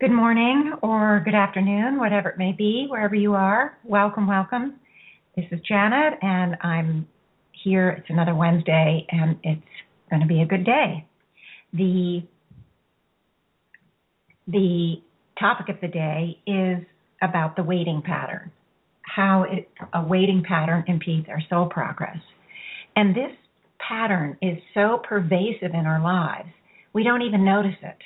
Good morning or good afternoon, whatever it may be, wherever you are. Welcome, welcome. This is Janet, and I'm here. It's another Wednesday, and it's going to be a good day. The the topic of the day is about the waiting pattern, how it, a waiting pattern impedes our soul progress. And this pattern is so pervasive in our lives, we don't even notice it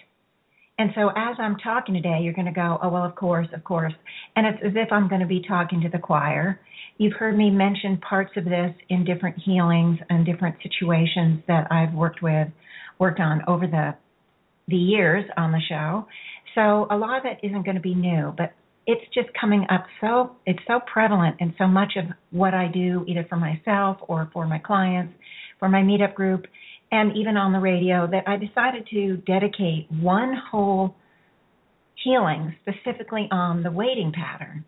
and so as I'm talking today, you're going to go, oh, well, of course, of course. And it's as if I'm going to be talking to the choir. You've heard me mention parts of this in different healings and different situations that I've worked with, worked on over the the years on the show. So a lot of it isn't going to be new, but it's just coming up so it's so prevalent in so much of what I do either for myself or for my clients, for my meetup group and even on the radio that I decided to dedicate one whole healing specifically on the waiting pattern.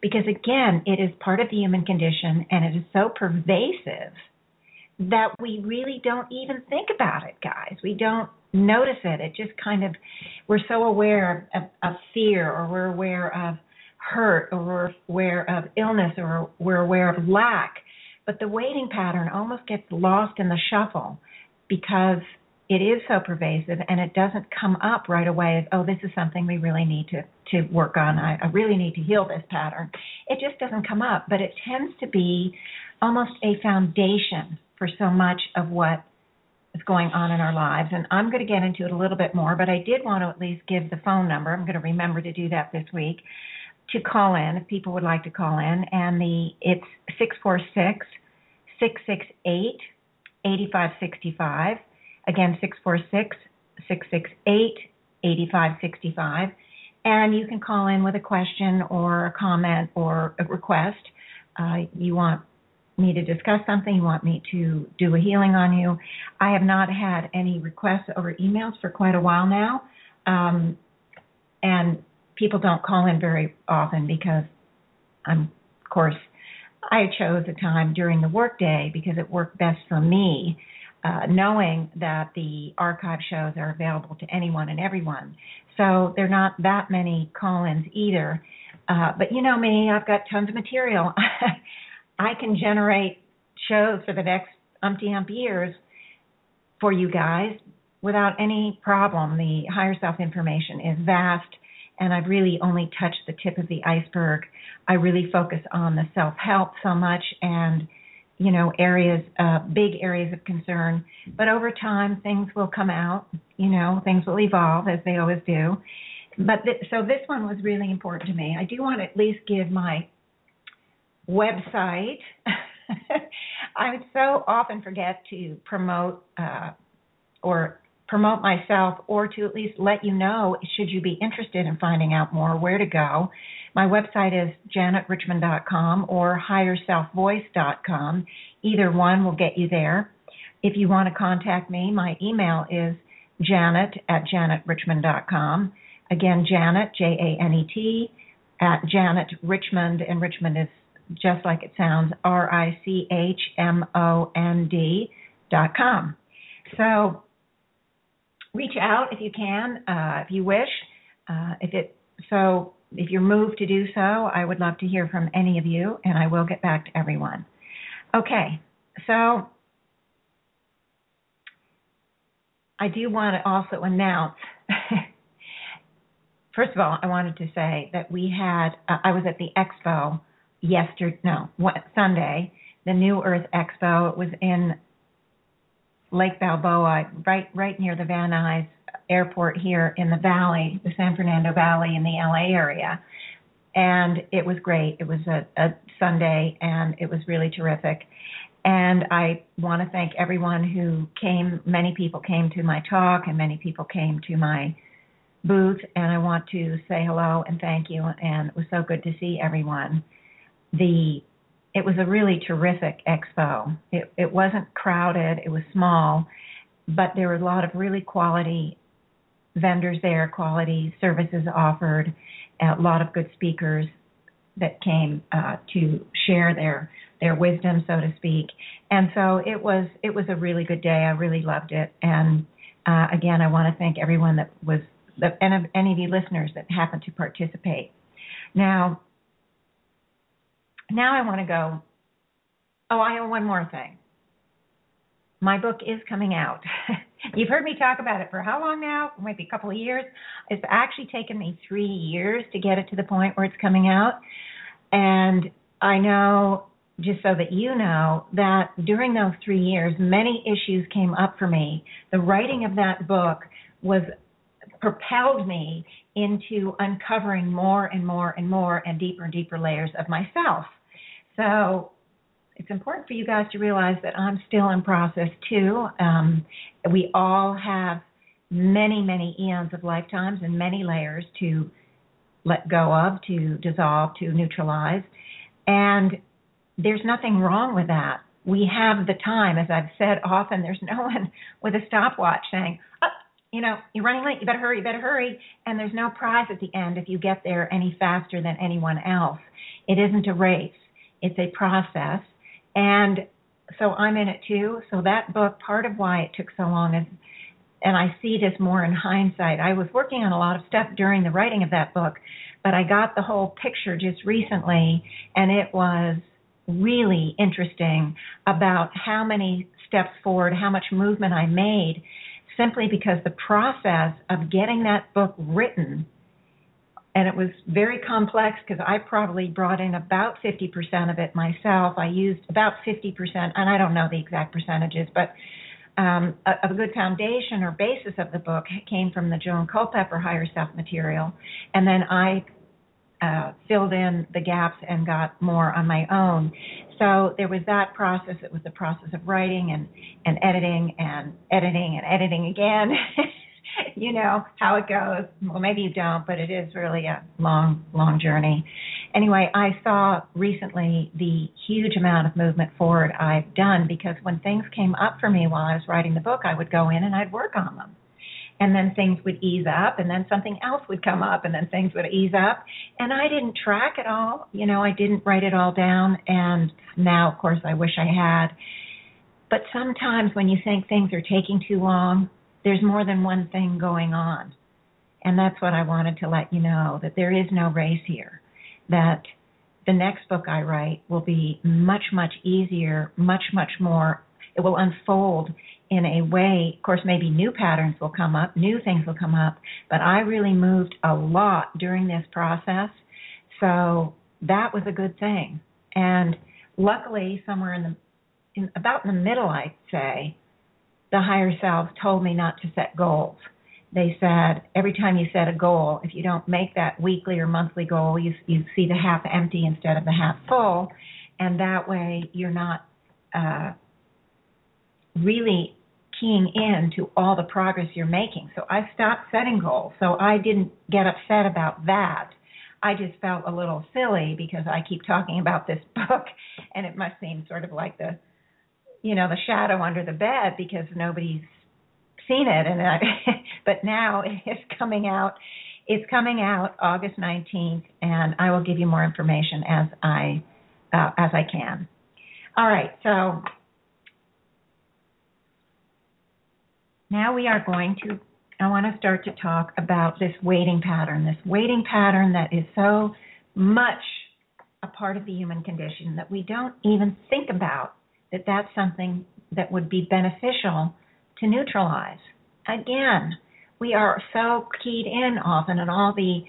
Because again, it is part of the human condition and it is so pervasive that we really don't even think about it, guys. We don't notice it. It just kind of, we're so aware of, of, fear or we're aware of hurt or we're aware of illness or we're aware of lack. But the waiting pattern almost gets lost in the shuffle because it is so pervasive and it doesn't come up right away as, oh, this is something we really need to, to work on. I, I really need to heal this pattern. It just doesn't come up, but it tends to be almost a foundation for so much of what is going on in our lives. And I'm going to get into it a little bit more, but I did want to at least give the phone number. I'm going to remember to do that this week to call in if people would like to call in. And the it's six four six six six eight. 8565. Again, 646 668 8565. And you can call in with a question or a comment or a request. Uh, you want me to discuss something, you want me to do a healing on you. I have not had any requests over emails for quite a while now. Um, and people don't call in very often because I'm, of course, I chose a time during the workday because it worked best for me, uh, knowing that the archive shows are available to anyone and everyone. So there are not that many call ins either. Uh, but you know me, I've got tons of material. I can generate shows for the next umpty ump years for you guys without any problem. The higher self information is vast and I've really only touched the tip of the iceberg. I really focus on the self help so much and you know areas uh big areas of concern. But over time things will come out you know things will evolve as they always do. But th- so this one was really important to me. I do want to at least give my website. I so often forget to promote uh, or promote myself or to at least let you know should you be interested in finding out more where to go. My website is janetrichmond.com or higherselfvoice.com. Either one will get you there. If you want to contact me, my email is janet at janetrichmond.com. Again, Janet, J A N E T, at Janet Richmond, and Richmond is just like it sounds, R I C H M O N D dot com. So reach out if you can, uh, if you wish. Uh, if it so, if you're moved to do so, I would love to hear from any of you, and I will get back to everyone. Okay, so I do want to also announce. First of all, I wanted to say that we had. Uh, I was at the expo yesterday. No, what, Sunday. The New Earth Expo. It was in Lake Balboa, right right near the Van Nuys Airport here in the Valley, the San Fernando Valley in the LA area. And it was great. It was a, a Sunday, and it was really terrific. And I want to thank everyone who came. Many people came to my talk, and many people came to my booth. And I want to say hello and thank you. And it was so good to see everyone. The it was a really terrific expo. It, it wasn't crowded. It was small, but there were a lot of really quality vendors there, quality services offered, a lot of good speakers that came uh, to share their their wisdom, so to speak. And so it was it was a really good day. I really loved it. And uh, again, I want to thank everyone that was and any of you listeners that happened to participate. Now, now I want to go. Oh, I have one more thing. My book is coming out. You've heard me talk about it for how long now? Maybe a couple of years. It's actually taken me three years to get it to the point where it's coming out. And I know, just so that you know, that during those three years, many issues came up for me. The writing of that book was propelled me into uncovering more and more and more and deeper and deeper layers of myself. So it's important for you guys to realize that I'm still in process too. Um, we all have many, many eons of lifetimes and many layers to let go of, to dissolve, to neutralize. And there's nothing wrong with that. We have the time, as I've said often, there's no one with a stopwatch saying, oh, you know, you're running late, you better hurry, you better hurry. And there's no prize at the end if you get there any faster than anyone else. It isn't a race, it's a process. And so I'm in it too. So that book, part of why it took so long is, and I see this more in hindsight. I was working on a lot of stuff during the writing of that book, but I got the whole picture just recently, and it was really interesting about how many steps forward, how much movement I made, simply because the process of getting that book written and it was very complex because I probably brought in about 50% of it myself. I used about 50%, and I don't know the exact percentages, but um, a, a, good foundation or basis of the book came from the Joan Culpepper Higher Self material, and then I uh, filled in the gaps and got more on my own. So there was that process. It was the process of writing and and editing and editing and editing again. you know how it goes. Well, maybe you don't, but it is really a long, long journey. Anyway, I saw recently the huge amount of movement forward I've done because when things came up for me while I was writing the book, I would go in and I'd work on them. And then things would ease up, and then something else would come up, and then things would ease up. And I didn't track it all. You know, I didn't write it all down. And now, of course, I wish I had. But sometimes when you think things are taking too long, there's more than one thing going on. And that's what I wanted to let you know that there is no race here. That the next book I write will be much, much easier, much, much more. It will unfold in a way, of course, maybe new patterns will come up, new things will come up, but I really moved a lot during this process. So that was a good thing. And luckily, somewhere in the, in, about in the middle, I'd say, the higher selves told me not to set goals. They said every time you set a goal, if you don't make that weekly or monthly goal, you you see the half empty instead of the half full, and that way you're not uh, really keying in to all the progress you're making. So I stopped setting goals. So I didn't get upset about that. I just felt a little silly because I keep talking about this book, and it must seem sort of like the you know the shadow under the bed because nobody's seen it and I, but now it's coming out it's coming out August 19th and I will give you more information as I uh, as I can. All right, so now we are going to I want to start to talk about this waiting pattern, this waiting pattern that is so much a part of the human condition that we don't even think about that that's something that would be beneficial to neutralize. Again, we are so keyed in often on all the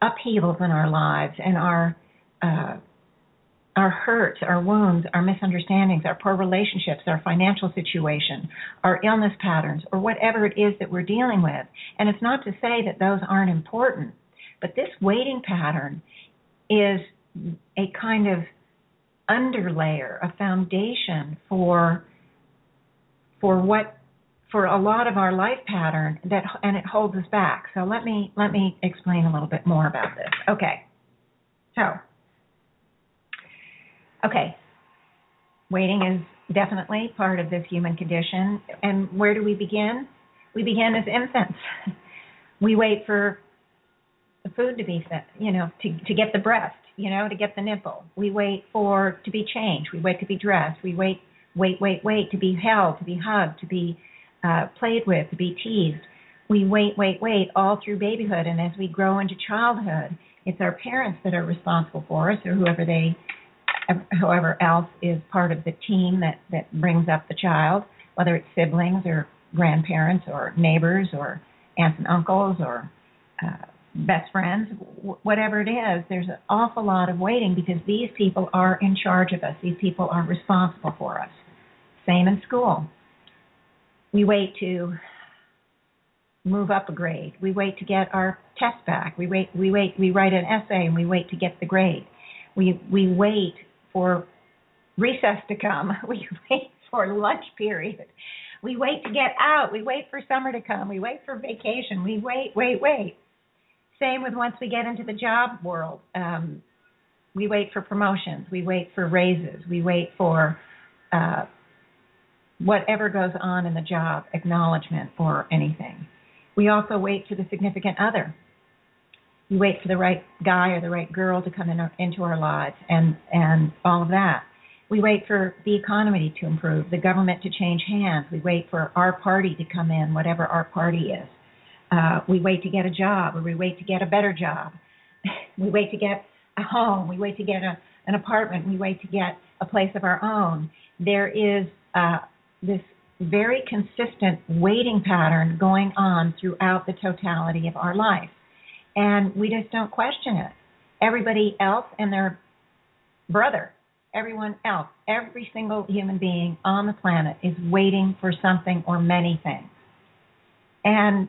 upheavals in our lives and our uh, our hurts, our wounds, our misunderstandings, our poor relationships, our financial situation, our illness patterns, or whatever it is that we're dealing with. And it's not to say that those aren't important, but this waiting pattern is a kind of underlayer, a foundation for for what for a lot of our life pattern that and it holds us back. So let me let me explain a little bit more about this. Okay. So okay. Waiting is definitely part of this human condition. And where do we begin? We begin as infants. We wait for the food to be you know, to to get the breast, you know, to get the nipple. We wait for to be changed. We wait to be dressed. We wait, wait, wait, wait to be held, to be hugged, to be uh, played with, to be teased. We wait, wait, wait all through babyhood, and as we grow into childhood, it's our parents that are responsible for us, or whoever they, whoever else is part of the team that that brings up the child, whether it's siblings or grandparents or neighbors or aunts and uncles or uh, best friends, whatever it is, there's an awful lot of waiting because these people are in charge of us. These people are responsible for us. Same in school. We wait to move up a grade. We wait to get our test back. We wait we wait we write an essay and we wait to get the grade. We we wait for recess to come. We wait for lunch period. We wait to get out. We wait for summer to come. We wait for vacation. We wait, wait, wait. Same with once we get into the job world. Um, we wait for promotions. We wait for raises. We wait for uh, whatever goes on in the job, acknowledgement or anything. We also wait for the significant other. We wait for the right guy or the right girl to come in, into our lives and, and all of that. We wait for the economy to improve, the government to change hands. We wait for our party to come in, whatever our party is. Uh, we wait to get a job, or we wait to get a better job. we wait to get a home. We wait to get a, an apartment. We wait to get a place of our own. There is uh, this very consistent waiting pattern going on throughout the totality of our life. And we just don't question it. Everybody else and their brother, everyone else, every single human being on the planet is waiting for something or many things. And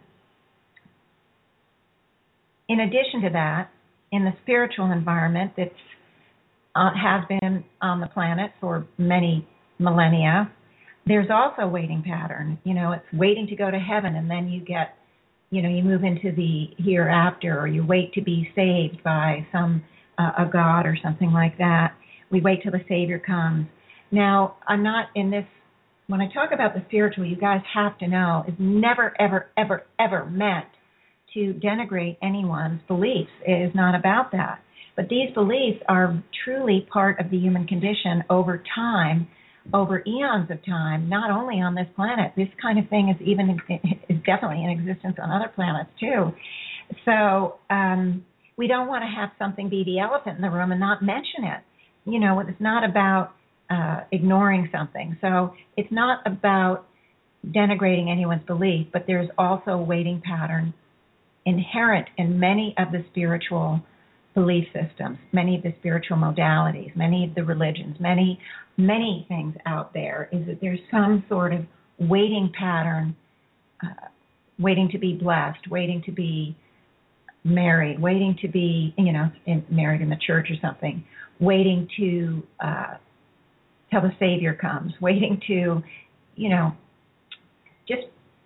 in addition to that, in the spiritual environment that uh, has been on the planet for many millennia, there's also a waiting pattern. You know, it's waiting to go to heaven, and then you get, you know, you move into the hereafter, or you wait to be saved by some uh, a god or something like that. We wait till the Savior comes. Now, I'm not in this. When I talk about the spiritual, you guys have to know is never, ever, ever, ever meant to denigrate anyone's beliefs. It is not about that. But these beliefs are truly part of the human condition over time, over eons of time, not only on this planet. This kind of thing is even is definitely in existence on other planets too. So um, we don't want to have something be the elephant in the room and not mention it. You know, it's not about uh, ignoring something. So it's not about denigrating anyone's belief, but there's also a waiting pattern inherent in many of the spiritual belief systems, many of the spiritual modalities, many of the religions, many, many things out there, is that there's some sort of waiting pattern, uh, waiting to be blessed, waiting to be married, waiting to be, you know, in, married in the church or something, waiting to uh, till the Savior comes, waiting to, you know, just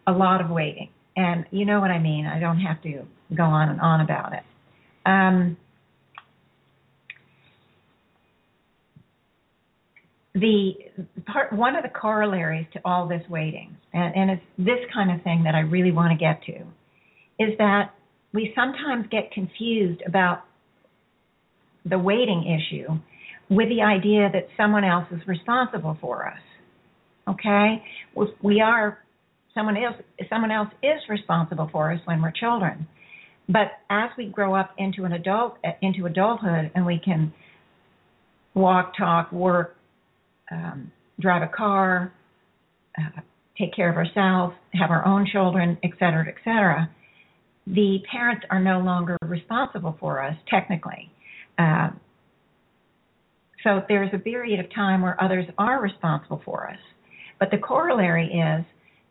a lot of waiting. And you know what I mean. I don't have to go on and on about it. Um, the part one of the corollaries to all this waiting, and, and it's this kind of thing that I really want to get to, is that we sometimes get confused about the waiting issue with the idea that someone else is responsible for us. Okay? We are someone else someone else is responsible for us when we're children. But as we grow up into an adult into adulthood and we can walk, talk, work, um, drive a car, uh, take care of ourselves, have our own children, et cetera, et cetera, the parents are no longer responsible for us technically. Uh, so there's a period of time where others are responsible for us. But the corollary is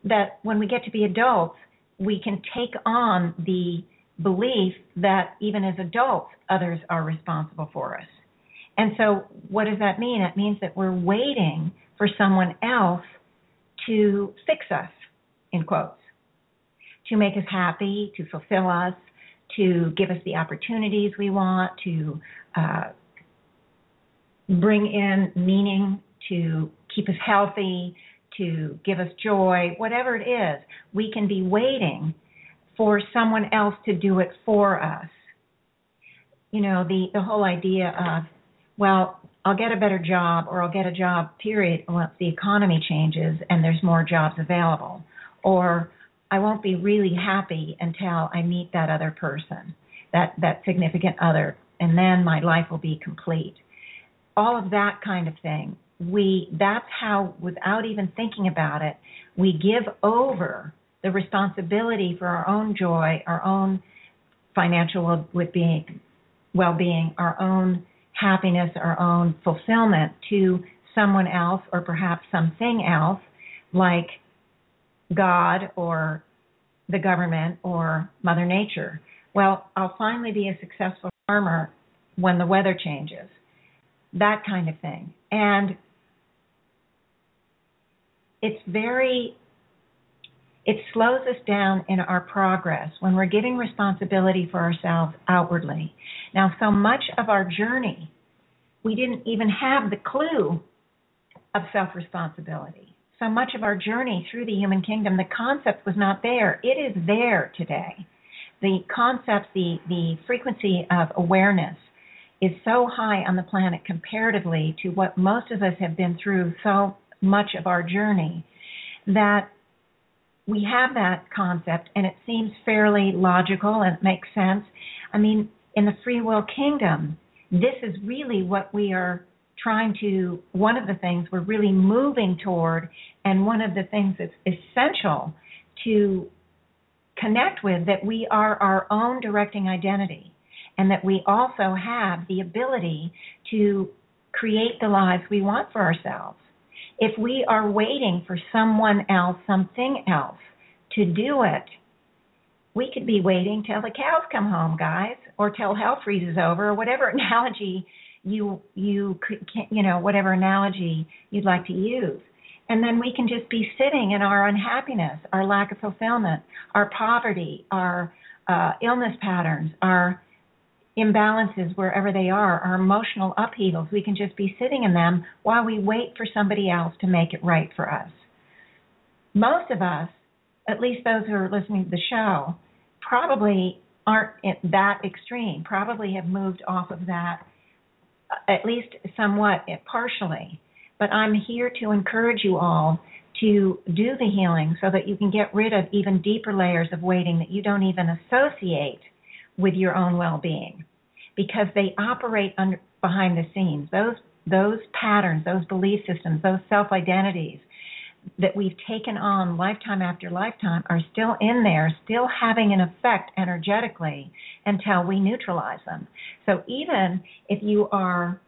that when we get to be adults, we can take on the belief that even as adults, others are responsible for us. And so, what does that mean? It means that we're waiting for someone else to fix us, in quotes, to make us happy, to fulfill us, to give us the opportunities we want, to uh, bring in meaning, to keep us healthy, to give us joy, whatever it is, we can be waiting for someone else to do it for us. You know, the, the whole idea of, well, I'll get a better job or I'll get a job, period, once the economy changes and there's more jobs available. Or I won't be really happy until I meet that other person, that, that significant other, and then my life will be complete. All of that kind of thing. We that's how without even thinking about it, we give over the responsibility for our own joy, our own financial well-being, well-being, our own happiness, our own fulfillment to someone else or perhaps something else like God or the government or Mother Nature. Well, I'll finally be a successful farmer when the weather changes. That kind of thing. And it's very it slows us down in our progress when we're giving responsibility for ourselves outwardly. Now, so much of our journey, we didn't even have the clue of self responsibility. So much of our journey through the human kingdom, the concept was not there. It is there today. The concept, the, the frequency of awareness is so high on the planet comparatively to what most of us have been through so much of our journey that we have that concept and it seems fairly logical and it makes sense. I mean, in the free will kingdom, this is really what we are trying to, one of the things we're really moving toward, and one of the things that's essential to connect with that we are our own directing identity and that we also have the ability to create the lives we want for ourselves if we are waiting for someone else, something else to do it, we could be waiting till the cows come home, guys, or till hell freezes over, or whatever analogy you you could you know whatever analogy you'd like to use. And then we can just be sitting in our unhappiness, our lack of fulfillment, our poverty, our uh, illness patterns, our imbalances wherever they are, our emotional upheavals, we can just be sitting in them while we wait for somebody else to make it right for us. Most of us, at least those who are listening to the show, probably aren't that extreme, probably have moved off of that uh, at least somewhat uh, partially. But I'm here to encourage you all to do the healing so that you can get rid of even deeper layers of waiting that you don't even associate with your own well-being because they operate under, behind the scenes. Those those patterns, those belief systems, those self-identities that we've taken on lifetime after lifetime are still in there, still having an effect energetically until we neutralize them. So even if you are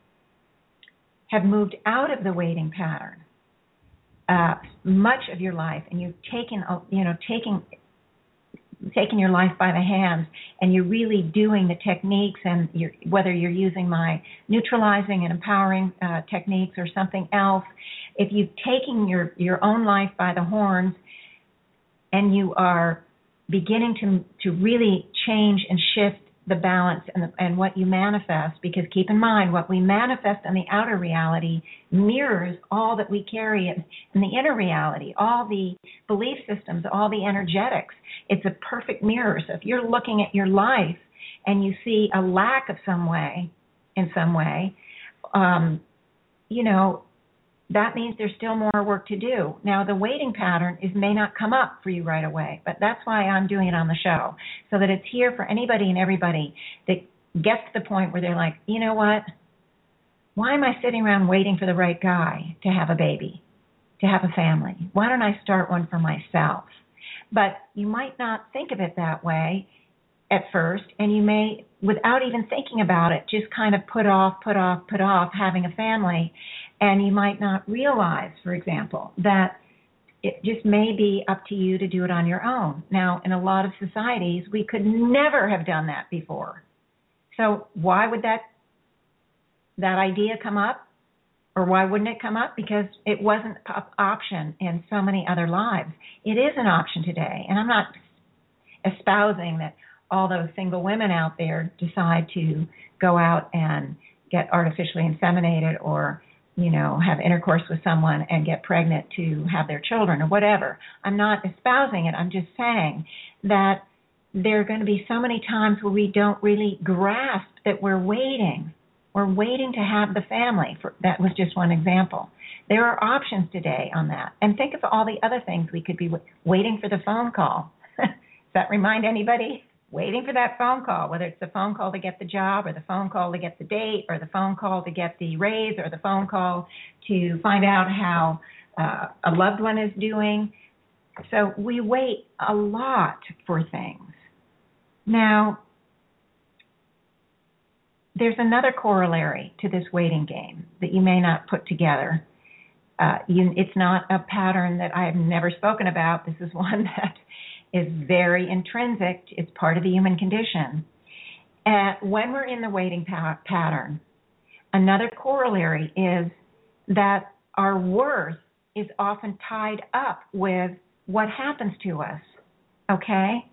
have moved out of the waiting pattern uh, much of your life, and you've taken you know taking taking your life by the hands and you're really doing the techniques and you're, whether you're using my neutralizing and empowering uh, techniques or something else if you're taking your your own life by the horns and you are beginning to to really change and shift the balance and, the, and what you manifest because keep in mind what we manifest in the outer reality mirrors all that we carry in, in the inner reality all the belief systems all the energetics. It's a perfect mirror. So if you're looking at your life and you see a lack of some way in some way um you know that means there's still more work to do. Now, the waiting pattern is may not come up for you right away, but that's why I'm doing it on the show, so that it's here for anybody and everybody that gets to the point where they're like, you know what? Why am I sitting around waiting for the right guy to have a baby, to have a family? Why don't I start one for myself? But you might not think of it that way at first, and you may, without even thinking about it, just kind of put off, put off, put off having a family. And you might not realize, for example, that it just may be up to you to do it on your own. Now, in a lot of societies, we could never have done that before. So, why would that that idea come up? Or why wouldn't it come up? Because it wasn't an option in so many other lives. It is an option today. And I'm not espousing that all those single women out there decide to go out and get artificially inseminated or you know have intercourse with someone and get pregnant to have their children or whatever. I'm not espousing it. I'm just saying that there are going to be so many times where we don't really grasp that we're waiting. We're waiting to have the family for that was just one example. There are options today on that. And think of all the other things we could be waiting for the phone call. Does that remind anybody waiting for that phone call, whether it's the phone call to get the job or the phone call to get the date or the phone call to get the raise or the phone call to find out how uh, a loved one is doing. So we wait a lot for things. Now, there's another corollary to this waiting game that you may not put together. Uh, you, it's not a pattern that I have never spoken about. This is one that is very intrinsic, it's part of the human condition. And when we're in the waiting pa- pattern, another corollary is that our worth is often tied up with what happens to us. Okay?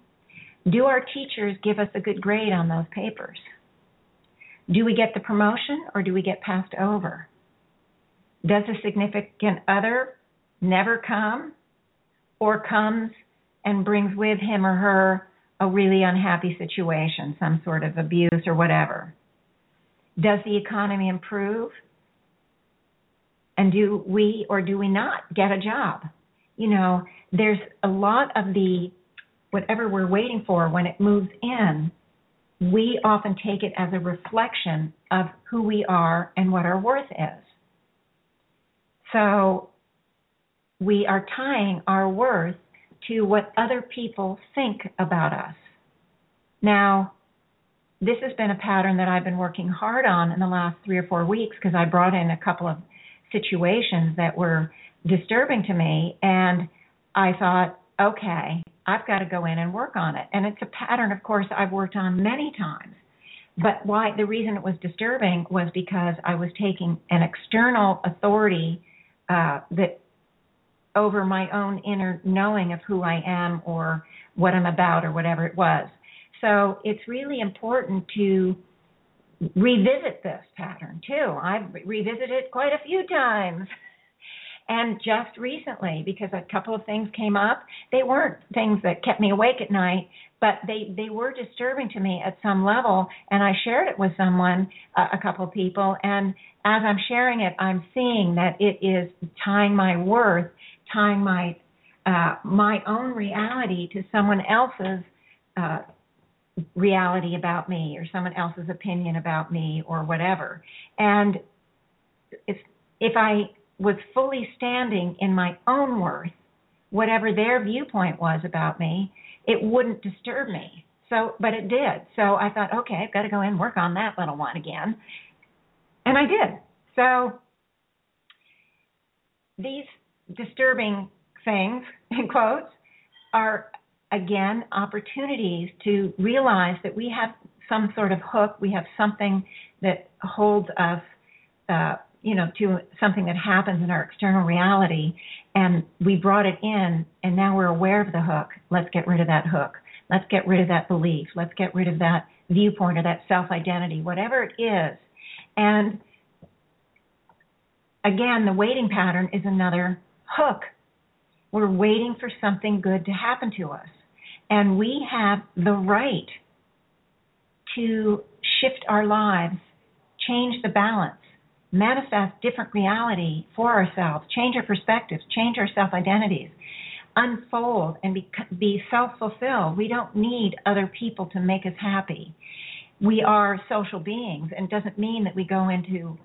Do our teachers give us a good grade on those papers? Do we get the promotion or do we get passed over? Does a significant other never come or comes and brings with him or her a really unhappy situation, some sort of abuse or whatever. Does the economy improve? And do we or do we not get a job? You know, there's a lot of the whatever we're waiting for when it moves in, we often take it as a reflection of who we are and what our worth is. So we are tying our worth to what other people think about us. Now, this has been a pattern that I've been working hard on in the last three or four weeks because I brought in a couple of situations that were disturbing to me, and I thought, okay, I've got to go in and work on it. And it's a pattern, of course, I've worked on many times. But why the reason it was disturbing was because I was taking an external authority uh, that over my own inner knowing of who I am or what I'm about or whatever it was. So it's really important to revisit this pattern too. I've revisited it quite a few times. And just recently, because a couple of things came up, they weren't things that kept me awake at night, but they they were disturbing to me at some level. And I shared it with someone, uh, a couple of people, and as I'm sharing it, I'm seeing that it is tying my worth tying my uh, my own reality to someone else's uh, reality about me or someone else's opinion about me or whatever. And if if I was fully standing in my own worth, whatever their viewpoint was about me, it wouldn't disturb me. So, but it did. So I thought, okay, I've got to go in and work on that little one again, and I did. So these disturbing things, in quotes, are again opportunities to realize that we have some sort of hook, we have something that holds us, uh, you know, to something that happens in our external reality, and we brought it in, and now we're aware of the hook. Let's get rid of that hook. Let's get rid of that belief. Let's get rid of that viewpoint or that self identity, whatever it is. And again, the waiting pattern is another hook. We're waiting for something good to happen to us. And we have the right to shift our lives, change the balance, manifest different reality for ourselves, change our perspectives, change our self identities, unfold and be, be self fulfilled. We don't need other people to make us happy. We are social beings, and it doesn't mean that we go into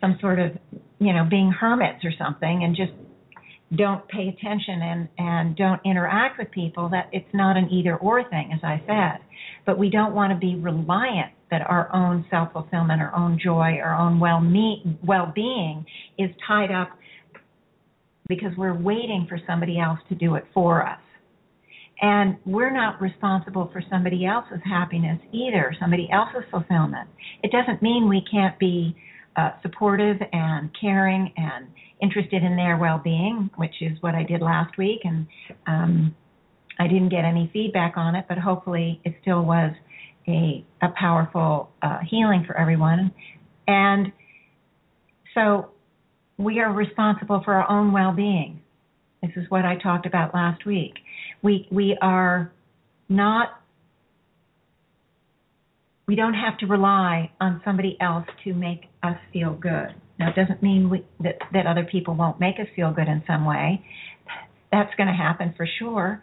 some sort of, you know, being hermits or something and just don't pay attention and and don't interact with people that it's not an either or thing as i said. But we don't want to be reliant that our own self fulfillment our own joy our own well well being is tied up because we're waiting for somebody else to do it for us. And we're not responsible for somebody else's happiness either somebody else's fulfillment. It doesn't mean we can't be uh, supportive and caring and interested in their well-being, which is what I did last week, and um, I didn't get any feedback on it, but hopefully it still was a a powerful uh, healing for everyone. And so we are responsible for our own well-being. This is what I talked about last week. We we are not we don't have to rely on somebody else to make us feel good. Now, it doesn't mean we, that, that other people won't make us feel good in some way. That's going to happen for sure.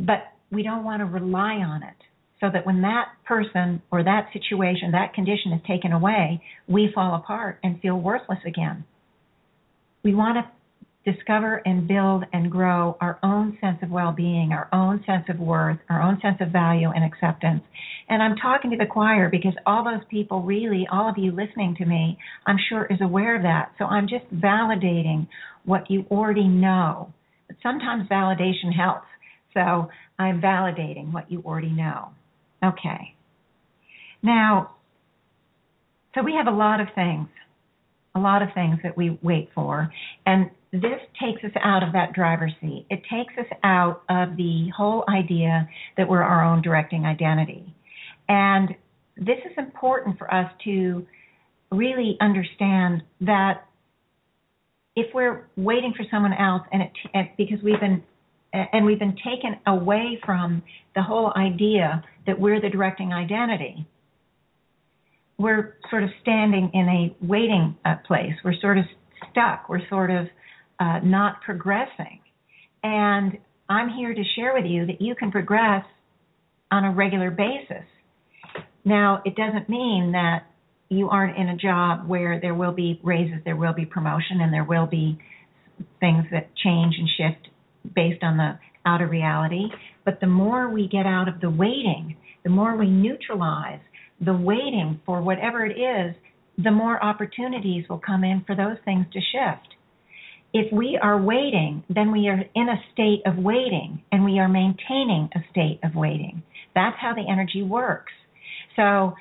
But we don't want to rely on it so that when that person or that situation, that condition is taken away, we fall apart and feel worthless again. We want to discover and build and grow our own sense of well being, our own sense of worth, our own sense of value and acceptance. And I'm talking to the choir because all those people, really, all of you listening to me, I'm sure is aware of that. So I'm just validating what you already know. But sometimes validation helps. So I'm validating what you already know. Okay. Now, so we have a lot of things, a lot of things that we wait for. And this takes us out of that driver's seat. It takes us out of the whole idea that we're our own directing identity. And this is important for us to really understand that if we're waiting for someone else and, it, and because we've been and we've been taken away from the whole idea that we're the directing identity we're sort of standing in a waiting uh, place we're sort of stuck we're sort of uh, not progressing. And I'm here to share with you that you can progress on a regular basis. Now, it doesn't mean that you aren't in a job where there will be raises, there will be promotion, and there will be things that change and shift based on the outer reality. But the more we get out of the waiting, the more we neutralize the waiting for whatever it is, the more opportunities will come in for those things to shift if we are waiting, then we are in a state of waiting and we are maintaining a state of waiting. That's how the energy works. So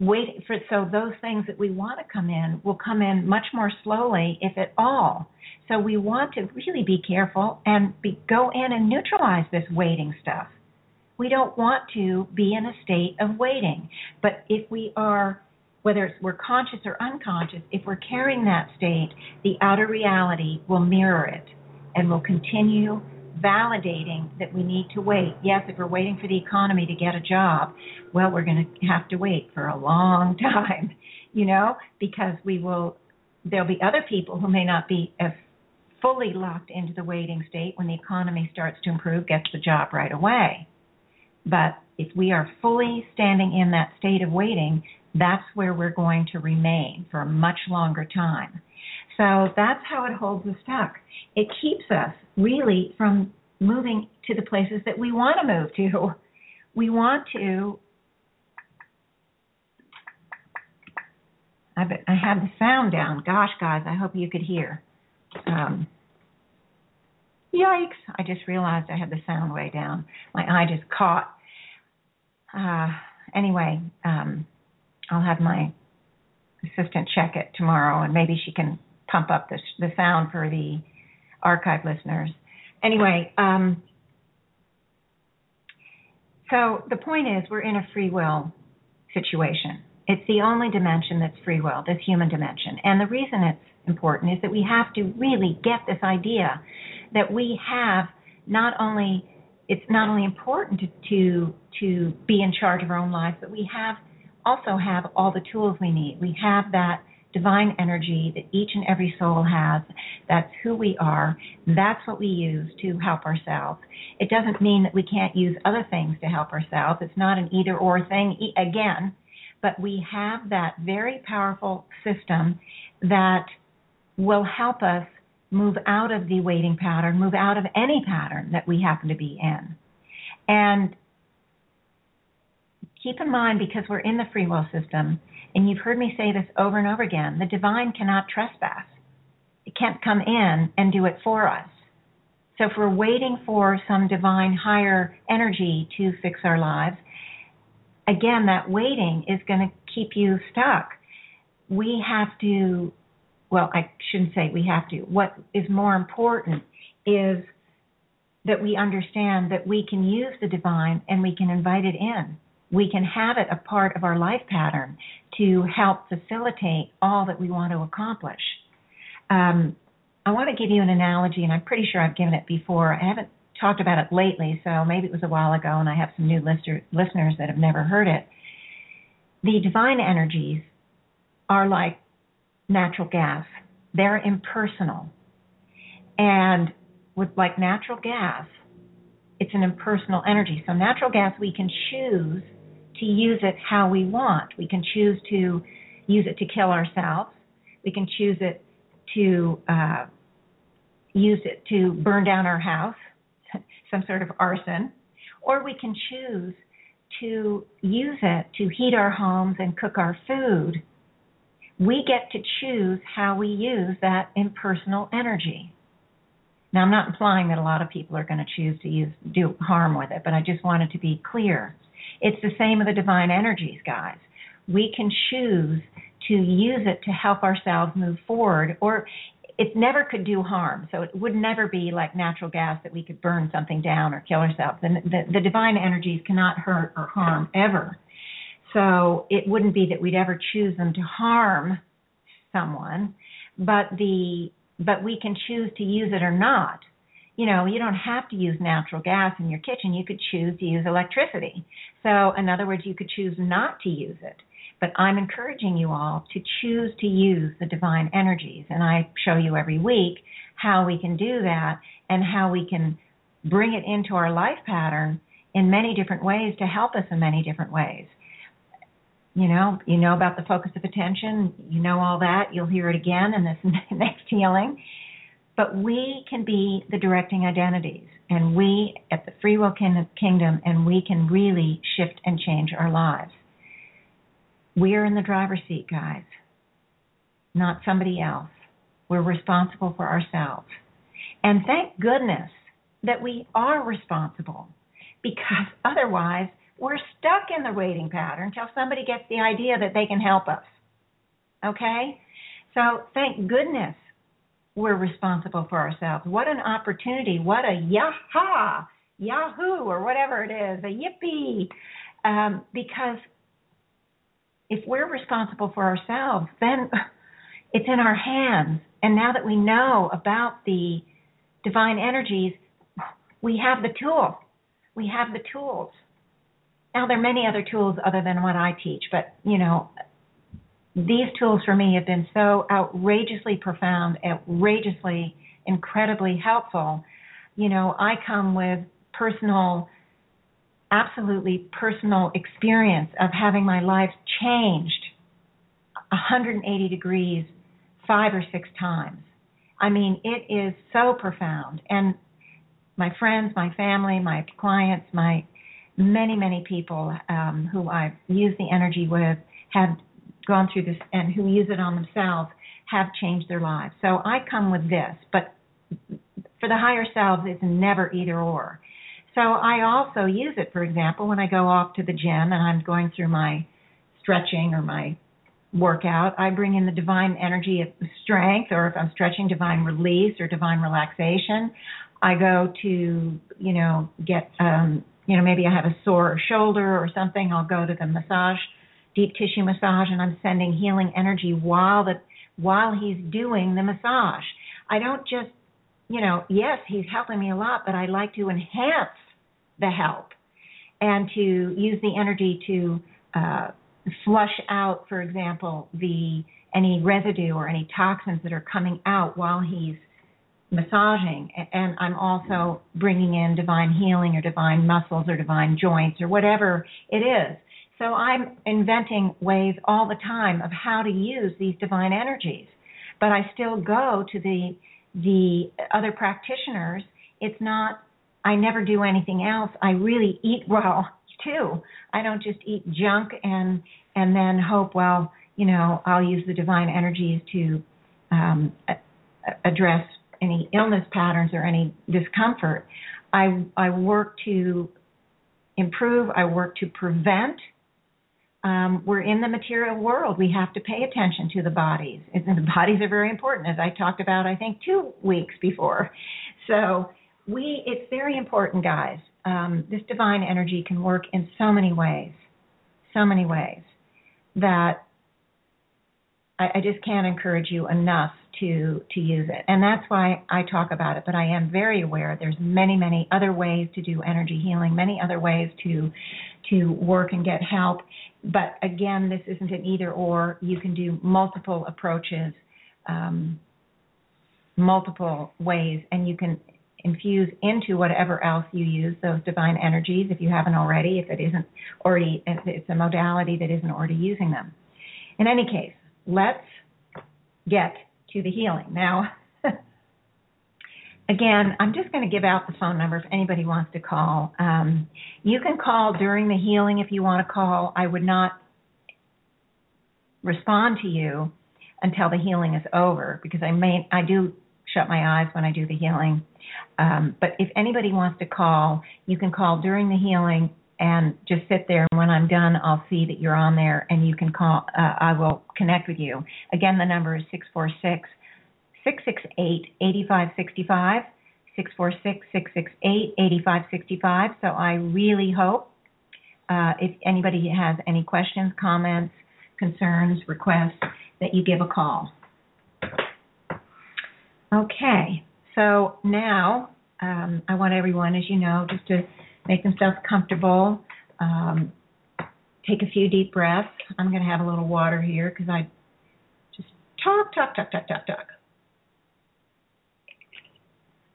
wait for so those things that we want to come in will come in much more slowly if at all. So we want to really be careful and be, go in and neutralize this waiting stuff. We don't want to be in a state of waiting. But if we are whether we're conscious or unconscious, if we're carrying that state, the outer reality will mirror it and will continue validating that we need to wait. Yes, if we're waiting for the economy to get a job, well, we're going to have to wait for a long time, you know, because we will, there'll be other people who may not be as fully locked into the waiting state when the economy starts to improve, gets the job right away. But if we are fully standing in that state of waiting, that's where we're going to remain for a much longer time. So that's how it holds us stuck. It keeps us really from moving to the places that we want to move to. We want to. I, have the sound down. Gosh, guys, I hope you could hear. Um, yikes! I just realized I had the sound way down. My eye just caught. Uh, anyway, um, I'll have my assistant check it tomorrow, and maybe she can pump up the the sound for the archive listeners. Anyway, um, so the point is, we're in a free will situation. It's the only dimension that's free will, this human dimension. And the reason it's important is that we have to really get this idea that we have not only it's not only important to to, to be in charge of our own lives, but we have also have all the tools we need. We have that divine energy that each and every soul has. That's who we are. That's what we use to help ourselves. It doesn't mean that we can't use other things to help ourselves. It's not an either or thing, again, but we have that very powerful system that will help us move out of the waiting pattern, move out of any pattern that we happen to be in. And keep in mind, because we're in the free will system, and you've heard me say this over and over again, the divine cannot trespass. It can't come in and do it for us. So if we're waiting for some divine higher energy to fix our lives, again, that waiting is going to keep you stuck. we have to, well, I shouldn't say we have to. What is more important is that we understand that we can use the divine and we can invite it in. We can have it a part of our life pattern to help facilitate all that we want to accomplish. Um, I want to give you an analogy, and I'm pretty sure I've given it before. I haven't talked about it lately, so maybe it was a while ago, and I have some new lister, listeners that have never heard it. The divine energies are like natural gas, they're impersonal. And with like natural gas, it's an impersonal energy. So, natural gas, we can choose to use it how we want. We can choose to use it to kill ourselves. We can choose it to uh, use it to burn down our house, some sort of arson, or we can choose to use it to heat our homes and cook our food. We get to choose how we use that impersonal energy. Now, I'm not implying that a lot of people are going to choose to use do harm with it, but I just wanted to be clear. It's the same with the divine energies, guys. We can choose to use it to help ourselves move forward, or it never could do harm. So it would never be like natural gas that we could burn something down or kill ourselves. And the, the divine energies cannot hurt or harm ever. So it wouldn't be that we'd ever choose them to harm someone, but the but we can choose to use it or not you know, you don't have to use natural gas in your kitchen. You could choose to use electricity. So, in other words, you could choose not to use it. But I'm encouraging you all to choose to use the divine energies. And I show you every week how we can do that and how we can bring it into our life pattern in many different ways to help us in many different ways. You know, you know about the focus of attention, you know all that. You'll hear it again in this next healing but we can be the directing identities, and we at the Free Will Kingdom, and we can really shift and change our lives. We are in the driver's seat, guys, not somebody else. We're responsible for ourselves. And thank goodness that we are responsible because otherwise we're stuck in the waiting pattern until somebody gets the idea that they can help us. Okay? So thank goodness we're responsible for ourselves. What an opportunity. What a yaha, yahoo, or whatever it is, a yippee. Um, because if we're responsible for ourselves, then it's in our hands. And now that we know about the divine energies, we have the tool. We have the tools. Now, there are many other tools other than what I teach, but, you know, these tools for me have been so outrageously profound, outrageously, incredibly helpful. You know, I come with personal, absolutely personal experience of having my life changed 180 degrees five or six times. I mean, it is so profound. And my friends, my family, my clients, my many, many people um, who I've used the energy with have gone through this and who use it on themselves have changed their lives. So I come with this, but for the higher selves, it's never either or. So I also use it, for example, when I go off to the gym and I'm going through my stretching or my workout, I bring in the divine energy of strength, or if I'm stretching, divine release or divine relaxation. I go to, you know, get, um, you know, maybe I have a sore shoulder or something. I'll go to the massage deep tissue massage and I'm sending healing energy while the while he's doing the massage. I don't just, you know, yes, he's helping me a lot, but I like to enhance the help and to use the energy to uh, flush out, for example, the any residue or any toxins that are coming out while he's massaging. And I'm also bringing in divine healing or divine muscles or divine joints or whatever it is so I'm inventing ways all the time of how to use these divine energies. But I still go to the the other practitioners. It's not I never do anything else. I really eat well too. I don't just eat junk and and then hope well, you know, I'll use the divine energies to um, address any illness patterns or any discomfort. I I work to improve. I work to prevent um, we're in the material world. We have to pay attention to the bodies. And the bodies are very important, as I talked about, I think, two weeks before. So we, it's very important, guys. Um, this divine energy can work in so many ways, so many ways that I, I just can't encourage you enough to to use it. And that's why I talk about it. But I am very aware there's many, many other ways to do energy healing, many other ways to to work and get help. But again, this isn't an either or. You can do multiple approaches, um, multiple ways, and you can infuse into whatever else you use those divine energies if you haven't already, if it isn't already, if it's a modality that isn't already using them. In any case, let's get to the healing. Now, again, I'm just going to give out the phone number if anybody wants to call. Um, you can call during the healing if you want to call. I would not respond to you until the healing is over because I may I do shut my eyes when I do the healing. Um, but if anybody wants to call, you can call during the healing and just sit there. And when I'm done, I'll see that you're on there and you can call. Uh, I will connect with you. Again, the number is 646 668 8565. 646 668 8565. So I really hope uh, if anybody has any questions, comments, concerns, requests, that you give a call. Okay, so now um, I want everyone, as you know, just to make themselves comfortable. Um, take a few deep breaths. I'm going to have a little water here because I just talk, talk, talk, talk, talk, talk.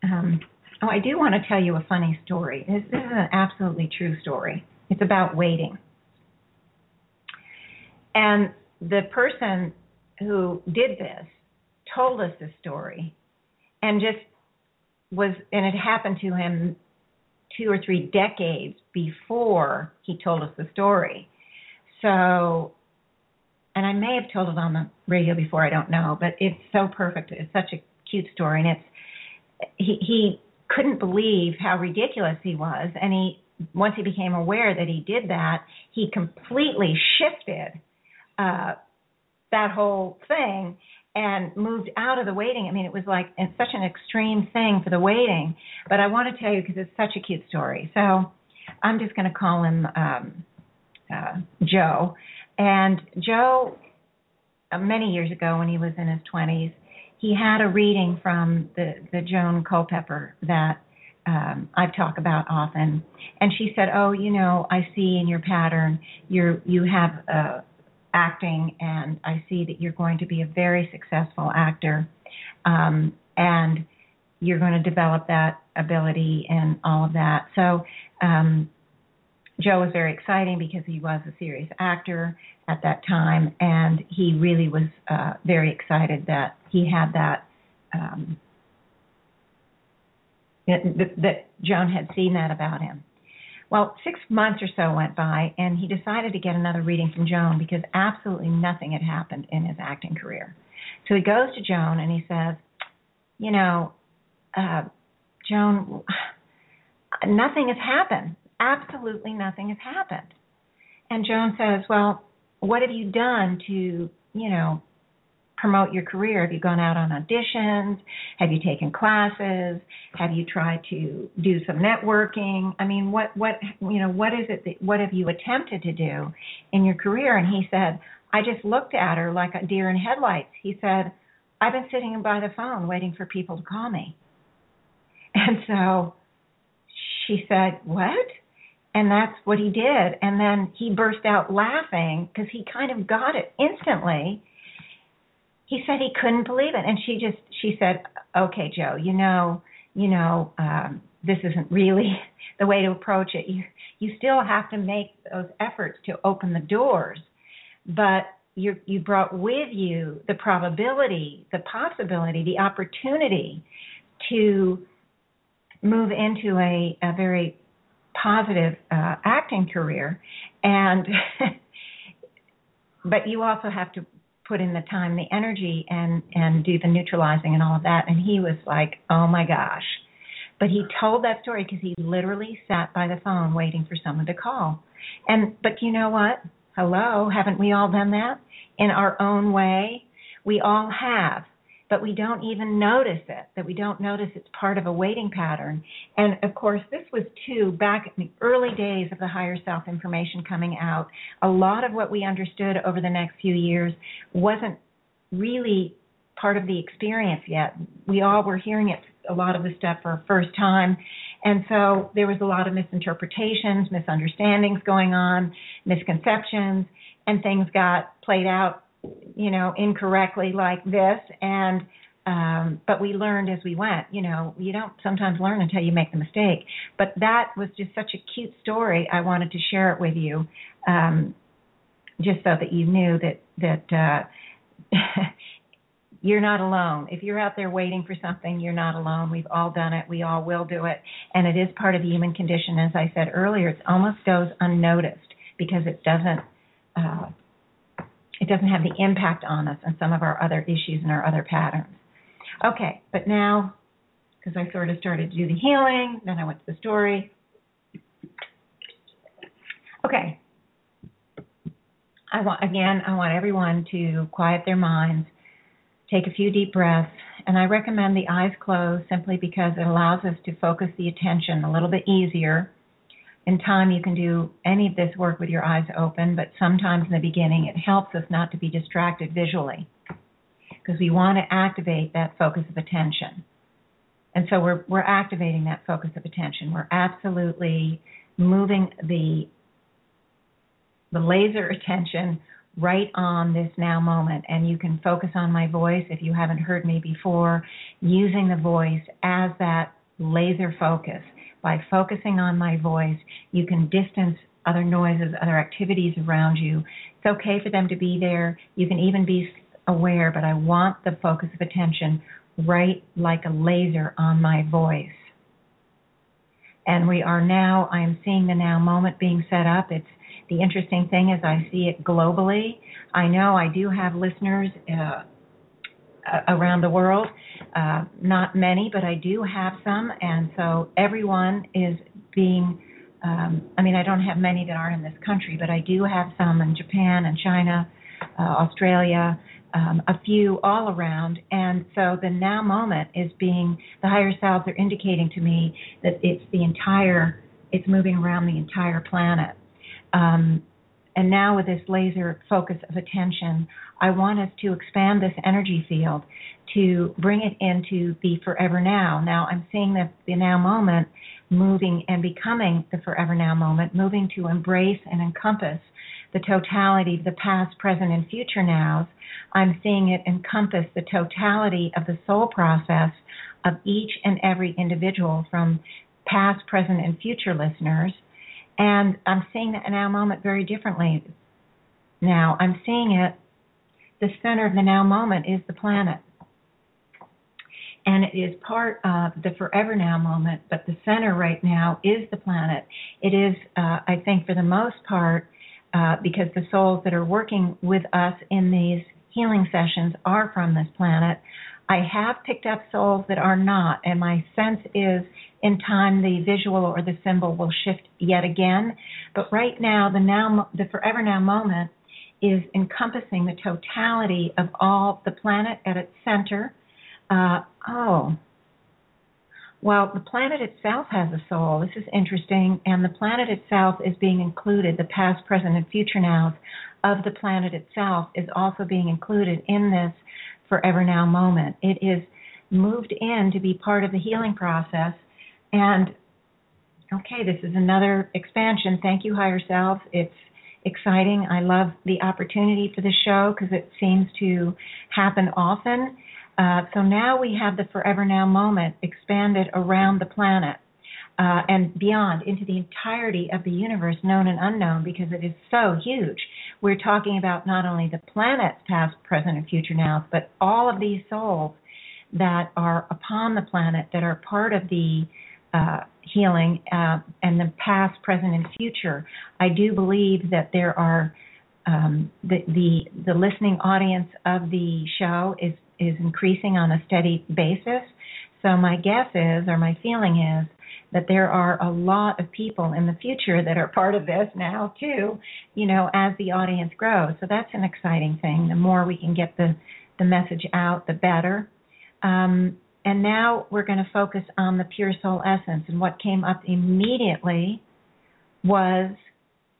Um, oh, I do want to tell you a funny story. This, this is an absolutely true story. It's about waiting. And the person who did this told us this story and just was, and it happened to him two or three decades before he told us the story. So, and I may have told it on the radio before, I don't know, but it's so perfect. It's such a cute story, and it's he he couldn't believe how ridiculous he was, and he once he became aware that he did that, he completely shifted uh, that whole thing and moved out of the waiting. I mean, it was like it's such an extreme thing for the waiting. But I want to tell you because it's such a cute story. So I'm just going to call him um, uh, Joe. And Joe, uh, many years ago when he was in his 20s, he had a reading from the the Joan Culpepper that um, I've talked about often, and she said, "Oh, you know, I see in your pattern, you're you have a acting, and I see that you're going to be a very successful actor, um, and you're going to develop that ability and all of that. So, um, Joe was very exciting because he was a serious actor at that time, and he really was uh, very excited that he had that. Um, that, that Joan had seen that about him. Well, six months or so went by, and he decided to get another reading from Joan because absolutely nothing had happened in his acting career. So he goes to Joan and he says, You know, uh, Joan, nothing has happened. Absolutely nothing has happened. And Joan says, Well, what have you done to, you know, promote your career? Have you gone out on auditions? Have you taken classes? Have you tried to do some networking? I mean, what what you know, what is it that what have you attempted to do in your career? And he said, I just looked at her like a deer in headlights. He said, I've been sitting by the phone waiting for people to call me. And so she said, "What?" And that's what he did. And then he burst out laughing because he kind of got it instantly he said he couldn't believe it. And she just she said okay joe you know you know um this isn't really the way to approach it. You you still have to make those efforts to open the doors. But you you brought with you the probability the possibility the opportunity to move into a, a very positive uh, acting career. And but you also have to put in the time, the energy, and and do the neutralizing and all of that. And he was like, "Oh my gosh!" But he told that story because he literally sat by the phone waiting for someone to call. And but you know what? Hello, haven't we all done that in our own way? We all have, but we don't even notice it, that we don't notice it's part of a waiting pattern. And of course, this was too back in the early days of the higher self information coming out. A lot of what we understood over the next few years wasn't really part of the experience yet. We all were hearing it a lot of the stuff for a first time. And so there was a lot of misinterpretations, misunderstandings going on, misconceptions, and things got played out, you know, incorrectly like this. And um, but we learned as we went. You know, you don't sometimes learn until you make the mistake. But that was just such a cute story. I wanted to share it with you, um, just so that you knew that that. Uh, you're not alone. If you're out there waiting for something, you're not alone. We've all done it. We all will do it. And it is part of the human condition. As I said earlier, it almost goes unnoticed because it doesn't uh, it doesn't have the impact on us and some of our other issues and our other patterns. Okay, but now because I sort of started to do the healing, then I went to the story. Okay. I want again, I want everyone to quiet their minds Take a few deep breaths, and I recommend the eyes closed simply because it allows us to focus the attention a little bit easier. In time, you can do any of this work with your eyes open, but sometimes in the beginning, it helps us not to be distracted visually because we want to activate that focus of attention. And so we're we're activating that focus of attention. We're absolutely moving the the laser attention right on this now moment and you can focus on my voice if you haven't heard me before using the voice as that laser focus. By focusing on my voice you can distance other noises other activities around you. It's okay for them to be there. You can even be aware but i want the focus of attention right like a laser on my voice. And we are now i am seeing the now moment being set up. It's the interesting thing is I see it globally. I know I do have listeners uh, around the world, uh, not many, but I do have some, and so everyone is being. Um, I mean, I don't have many that aren't in this country, but I do have some in Japan and China, uh, Australia, um, a few all around. And so the now moment is being, the higher selves are indicating to me that it's the entire, it's moving around the entire planet. Um, and now with this laser focus of attention, I want us to expand this energy field to bring it into the forever now. Now I'm seeing the, the now moment moving and becoming the forever now moment, moving to embrace and encompass the totality of the past, present, and future nows. I'm seeing it encompass the totality of the soul process of each and every individual from past, present, and future listeners and I'm seeing the now moment very differently. Now I'm seeing it, the center of the now moment is the planet. And it is part of the forever now moment, but the center right now is the planet. It is, uh, I think, for the most part, uh, because the souls that are working with us in these healing sessions are from this planet. I have picked up souls that are not, and my sense is in time the visual or the symbol will shift yet again. But right now, the now, the forever now moment is encompassing the totality of all the planet at its center. Uh, oh, well, the planet itself has a soul. This is interesting, and the planet itself is being included. The past, present, and future nows of the planet itself is also being included in this forever now moment. It is moved in to be part of the healing process. And okay, this is another expansion. Thank you, higher self. It's exciting. I love the opportunity for the show because it seems to happen often. Uh, so now we have the Forever Now moment expanded around the planet uh, and beyond into the entirety of the universe, known and unknown, because it is so huge. We're talking about not only the planet's past, present, and future now, but all of these souls that are upon the planet that are part of the uh, healing uh, and the past, present, and future. I do believe that there are um, the, the the listening audience of the show is is increasing on a steady basis. So my guess is, or my feeling is, that there are a lot of people in the future that are part of this now too, you know, as the audience grows. So that's an exciting thing. The more we can get the the message out, the better. Um, and now we're going to focus on the pure soul essence. And what came up immediately was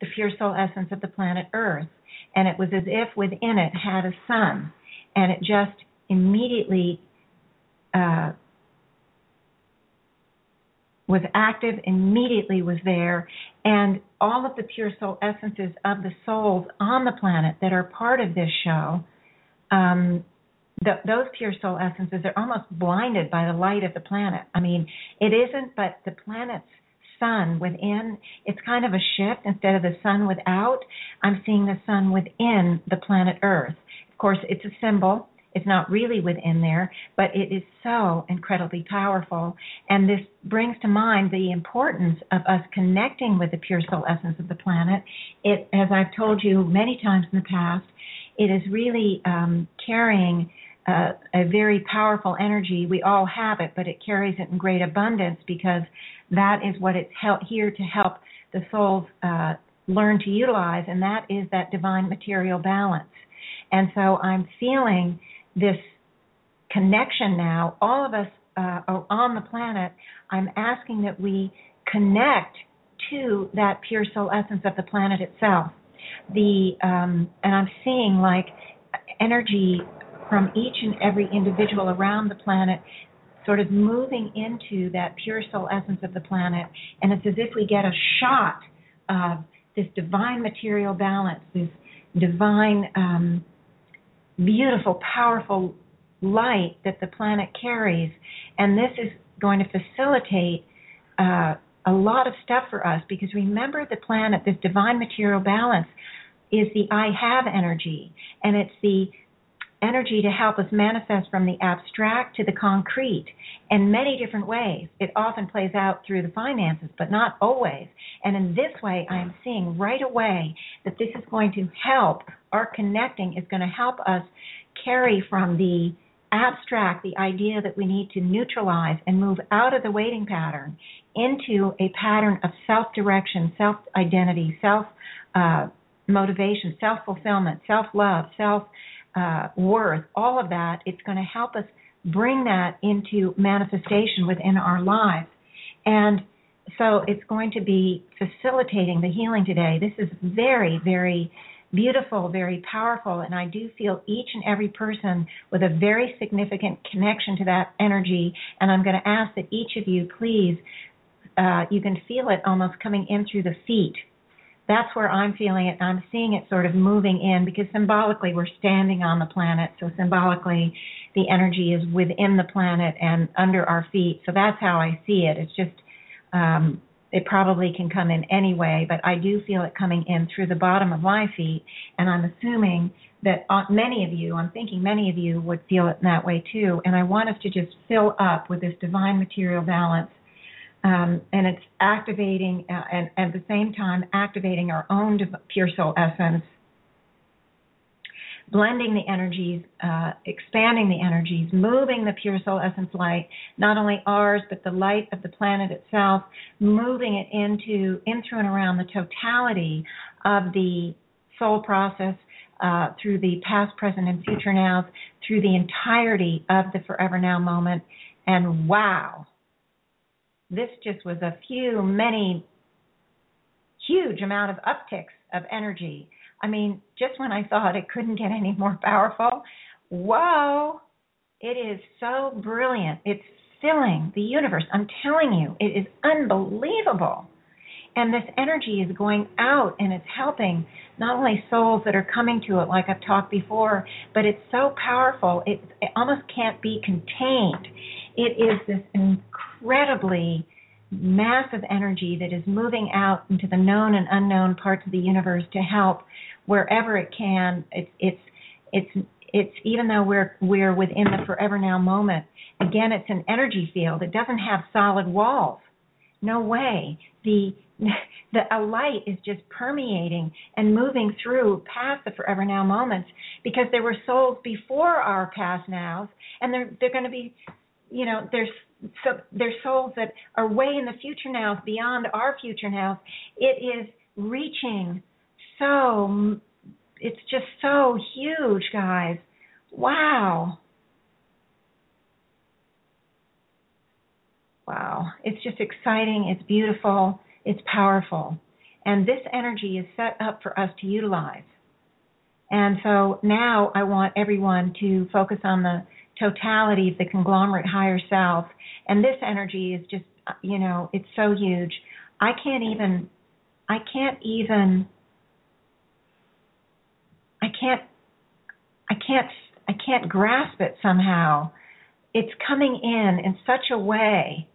the pure soul essence of the planet Earth. And it was as if within it had a sun. And it just immediately uh, was active, immediately was there. And all of the pure soul essences of the souls on the planet that are part of this show um, the, those pure soul essences are almost blinded by the light of the planet. I mean, it isn't, but the planet's sun within, it's kind of a shift. Instead of the sun without, I'm seeing the sun within the planet Earth. Of course, it's a symbol. It's not really within there, but it is so incredibly powerful. And this brings to mind the importance of us connecting with the pure soul essence of the planet. It, as I've told you many times in the past, it is really um, carrying uh, a very powerful energy. We all have it, but it carries it in great abundance because that is what it's here to help the souls uh, learn to utilize, and that is that divine material balance. And so I'm feeling this connection now. All of us uh, on the planet, I'm asking that we connect to that pure soul essence of the planet itself. The um, and I'm seeing like energy from each and every individual around the planet sort of moving into that pure soul essence of the planet. And it's as if we get a shot of this divine material balance, this divine, um, beautiful, powerful light that the planet carries. And this is going to facilitate uh, a lot of stuff for us because remember the planet, this divine material balance is the I have energy. And it's the energy to help us manifest from the abstract to the concrete in many different ways. It often plays out through the finances, but not always. And in this way, I am seeing right away that this is going to help, our connecting is going to help us carry from the abstract the idea that we need to neutralize and move out of the waiting pattern into a pattern of self direction, self identity, self uh, motivation, self fulfillment, self love, self uh, worth, all of that, it's going to help us bring that into manifestation within our lives. And so it's going to be facilitating the healing today. This is very, very beautiful, very powerful, and I do feel each and every person with a very significant connection to that energy. And I'm going to ask that each of you, please, uh, you can feel it almost coming in through the feet that's where I'm feeling it. I'm seeing it sort of moving in because symbolically we're standing on the planet. So symbolically, the energy is within the planet and under our feet. So that's how I see it. It's just, um, it probably can come in any way, but I do feel it coming in through the bottom of my feet. And I'm assuming that uh, many of you, I'm thinking many of you would feel it in that way too. And I want us to just fill up with this divine material balance um, and it's activating uh, and, and, at the same time activating our own pure soul essence blending the energies uh, expanding the energies moving the pure soul essence light not only ours but the light of the planet itself moving it into in through and around the totality of the soul process uh, through the past present and future nows through the entirety of the forever now moment. And wow this just was a few, many, huge amount of upticks of energy. I mean, just when I thought it couldn't get any more powerful, whoa, it is so brilliant. It's filling the universe. I'm telling you, it is unbelievable. And this energy is going out and it's helping not only souls that are coming to it, like I've talked before, but it's so powerful, it, it almost can't be contained. It is this incredibly massive energy that is moving out into the known and unknown parts of the universe to help wherever it can. It's it's it's it's even though we're we're within the forever now moment. Again, it's an energy field. It doesn't have solid walls. No way. The the a light is just permeating and moving through past the forever now moments because there were souls before our past nows and they're they're going to be you know, there's so there's souls that are way in the future now, beyond our future now. It is reaching so it's just so huge, guys. Wow. Wow. It's just exciting, it's beautiful, it's powerful. And this energy is set up for us to utilize. And so now I want everyone to focus on the totality of the conglomerate higher self. And this energy is just, you know, it's so huge. I can't even, I can't even, I can't, I can't, I can't grasp it somehow. It's coming in in such a way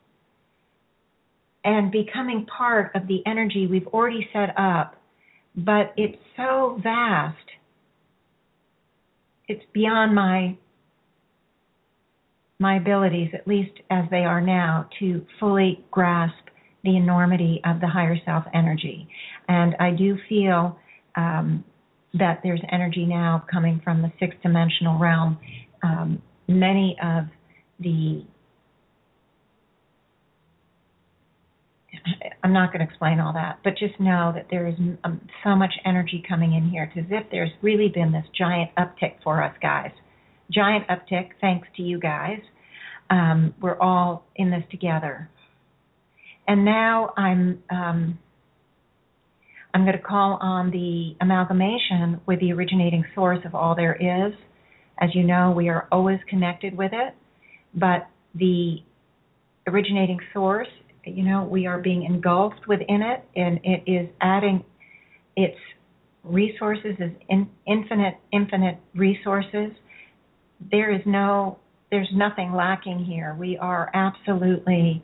and becoming part of the energy we've already set up, but it's so vast. It's beyond my my abilities, at least as they are now, to fully grasp the enormity of the higher self energy. And I do feel um, that there's energy now coming from the sixth dimensional realm. Um, many of the I'm not going to explain all that, but just know that there is um, so much energy coming in here. It's as if there's really been this giant uptick for us guys. Giant uptick, thanks to you guys. Um, we're all in this together. And now I'm um, I'm going to call on the amalgamation with the originating source of all there is. As you know, we are always connected with it, but the originating source you know, we are being engulfed within it, and it is adding its resources as in, infinite, infinite resources. There is no, there's nothing lacking here. We are absolutely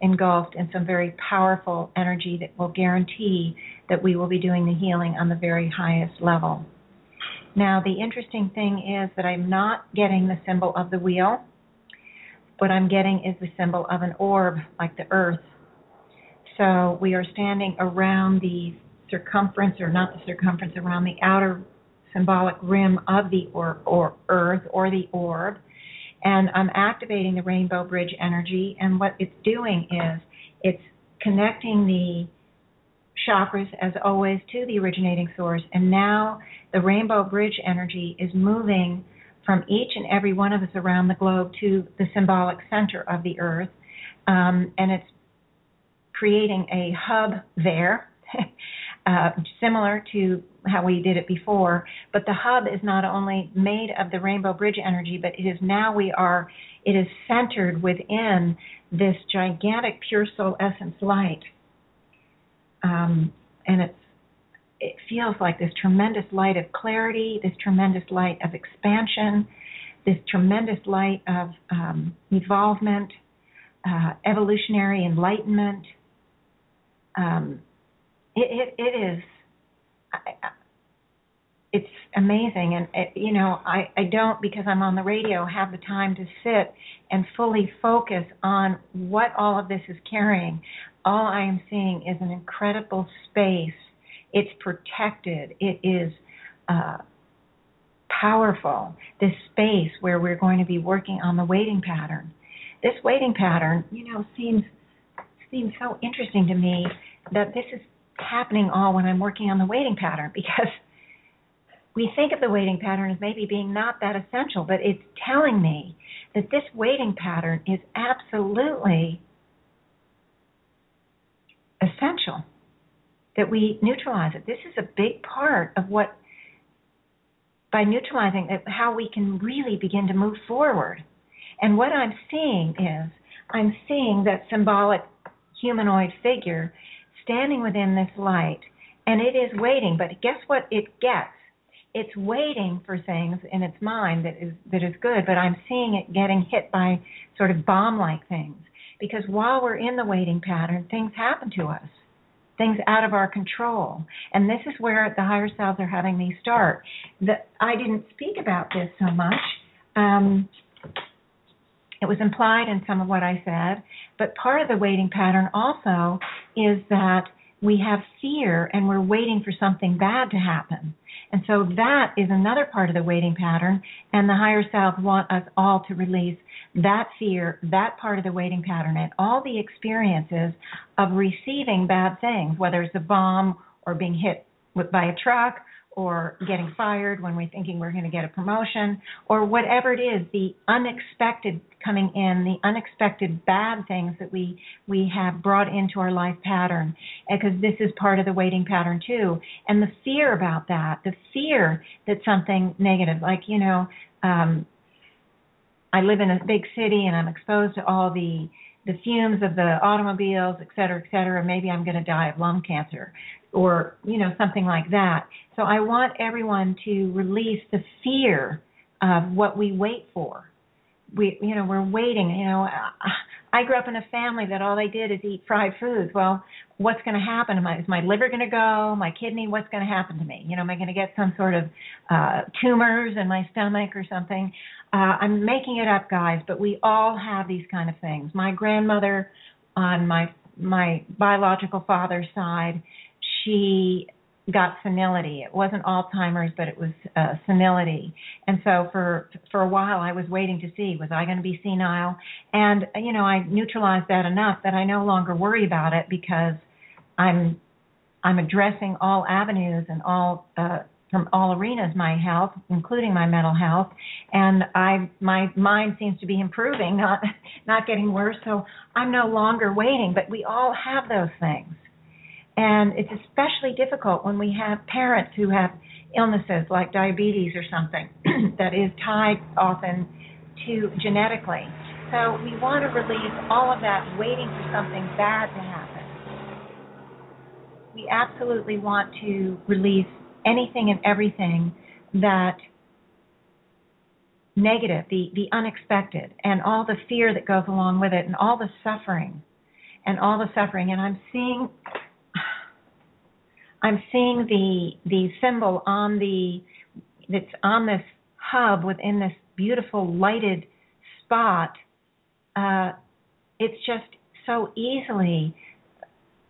engulfed in some very powerful energy that will guarantee that we will be doing the healing on the very highest level. Now, the interesting thing is that I'm not getting the symbol of the wheel what I'm getting is the symbol of an orb, like the earth. So we are standing around the circumference, or not the circumference, around the outer symbolic rim of the or, or earth or the orb. And I'm activating the rainbow bridge energy. And what it's doing is it's connecting the chakras, as always, to the originating source. And now the rainbow bridge energy is moving from each and every one of us around the globe to the symbolic center of the earth. Um, and it's creating a hub there, uh, similar to how we did it before. But the hub is not only made of the rainbow bridge energy, but it is now we are, it is centered within this gigantic pure soul essence light. Um, and it's it feels like this tremendous light of clarity, this tremendous light of expansion, this tremendous light of um, evolvement, uh, evolutionary enlightenment. Um, it, it, it is. it's amazing, and it, you know, I, I don't because I'm on the radio have the time to sit and fully focus on what all of this is carrying. All I am seeing is an incredible space it's protected. It is uh, powerful. This space where we're going to be working on the waiting pattern. This waiting pattern, you know, seems seems so interesting to me that this is happening all when I'm working on the waiting pattern because we think of the waiting pattern as maybe being not that essential, but it's telling me that this waiting pattern is absolutely essential that we neutralize it. This is a big part of what, by neutralizing it, how we can really begin to move forward. And what I'm seeing is, I'm seeing that symbolic humanoid figure standing within this light, and it is waiting. But guess what it gets? It's waiting for things in its mind that is that is good, but I'm seeing it getting hit by sort of bomb-like things. Because while we're in the waiting pattern, things happen to us things out of our control. And this is where the higher selves are having me start. That I didn't speak about this so much. Um, it was implied in some of what I said, but part of the waiting pattern also is that we have fear and we're waiting for something bad to happen. And so that is another part of the waiting pattern, and the higher self want us all to release that fear, that part of the waiting pattern, and all the experiences of receiving bad things, whether it's a bomb or being hit with, by a truck or getting fired when we're thinking we're going to get a promotion, or whatever it is, the unexpected coming in, the unexpected bad things that we we have brought into our life pattern, because this is part of the waiting pattern too, and the fear about that, the fear that something negative, like you know, um, I live in a big city and I'm exposed to all the the fumes of the automobiles, et cetera, et cetera, maybe I'm going to die of lung cancer or, you know, something like that. So I want everyone to release the fear of what we wait for. We, you know, we're waiting, you know, I grew up in a family that all they did is eat fried foods. Well, what's going to happen? Am I, is my liver going to go? My kidney? What's going to happen to me? You know, am I going to get some sort of uh, tumors in my stomach or something? Uh, I'm making it up, guys, but we all have these kind of things. My grandmother, on my my biological father's side, she got senility. It wasn't Alzheimer's, but it was uh, senility. And so for for a while, I was waiting to see was I going to be senile. And you know, I neutralized that enough that I no longer worry about it because I'm I'm addressing all avenues and all uh, from all arenas my health, including my mental health, and I my mind seems to be improving, not not getting worse. So I'm no longer waiting. But we all have those things. And it's especially difficult when we have parents who have illnesses like diabetes or something that is tied often to genetically. So we want to release all of that waiting for something bad to happen. We absolutely want to release anything and everything that negative, the, the unexpected, and all the fear that goes along with it, and all the suffering, and all the suffering. And I'm seeing I'm seeing the the symbol on the that's on this hub within this beautiful lighted spot. Uh, it's just so easily.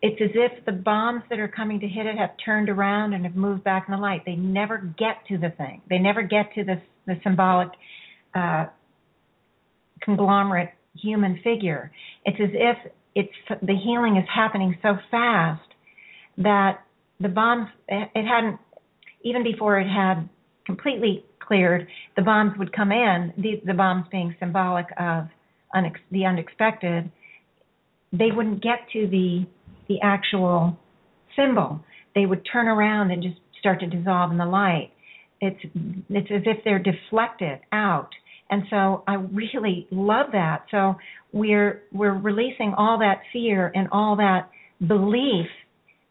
It's as if the bombs that are coming to hit it have turned around and have moved back in the light. They never get to the thing. They never get to the the symbolic uh, conglomerate human figure. It's as if it's the healing is happening so fast that the bombs it hadn't even before it had completely cleared the bombs would come in the the bombs being symbolic of unex, the unexpected they wouldn't get to the the actual symbol. They would turn around and just start to dissolve in the light. It's it's as if they're deflected out. And so I really love that. So we're we're releasing all that fear and all that belief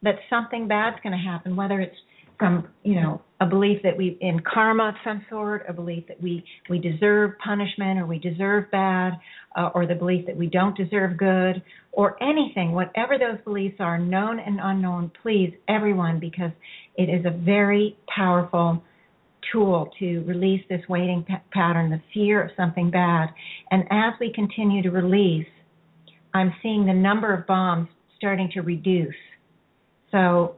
that something bad's going to happen, whether it's from you know a belief that we in karma of some sort, a belief that we we deserve punishment or we deserve bad, uh, or the belief that we don't deserve good, or anything, whatever those beliefs are, known and unknown. Please, everyone, because it is a very powerful tool to release this waiting p- pattern, the fear of something bad. And as we continue to release, I'm seeing the number of bombs starting to reduce so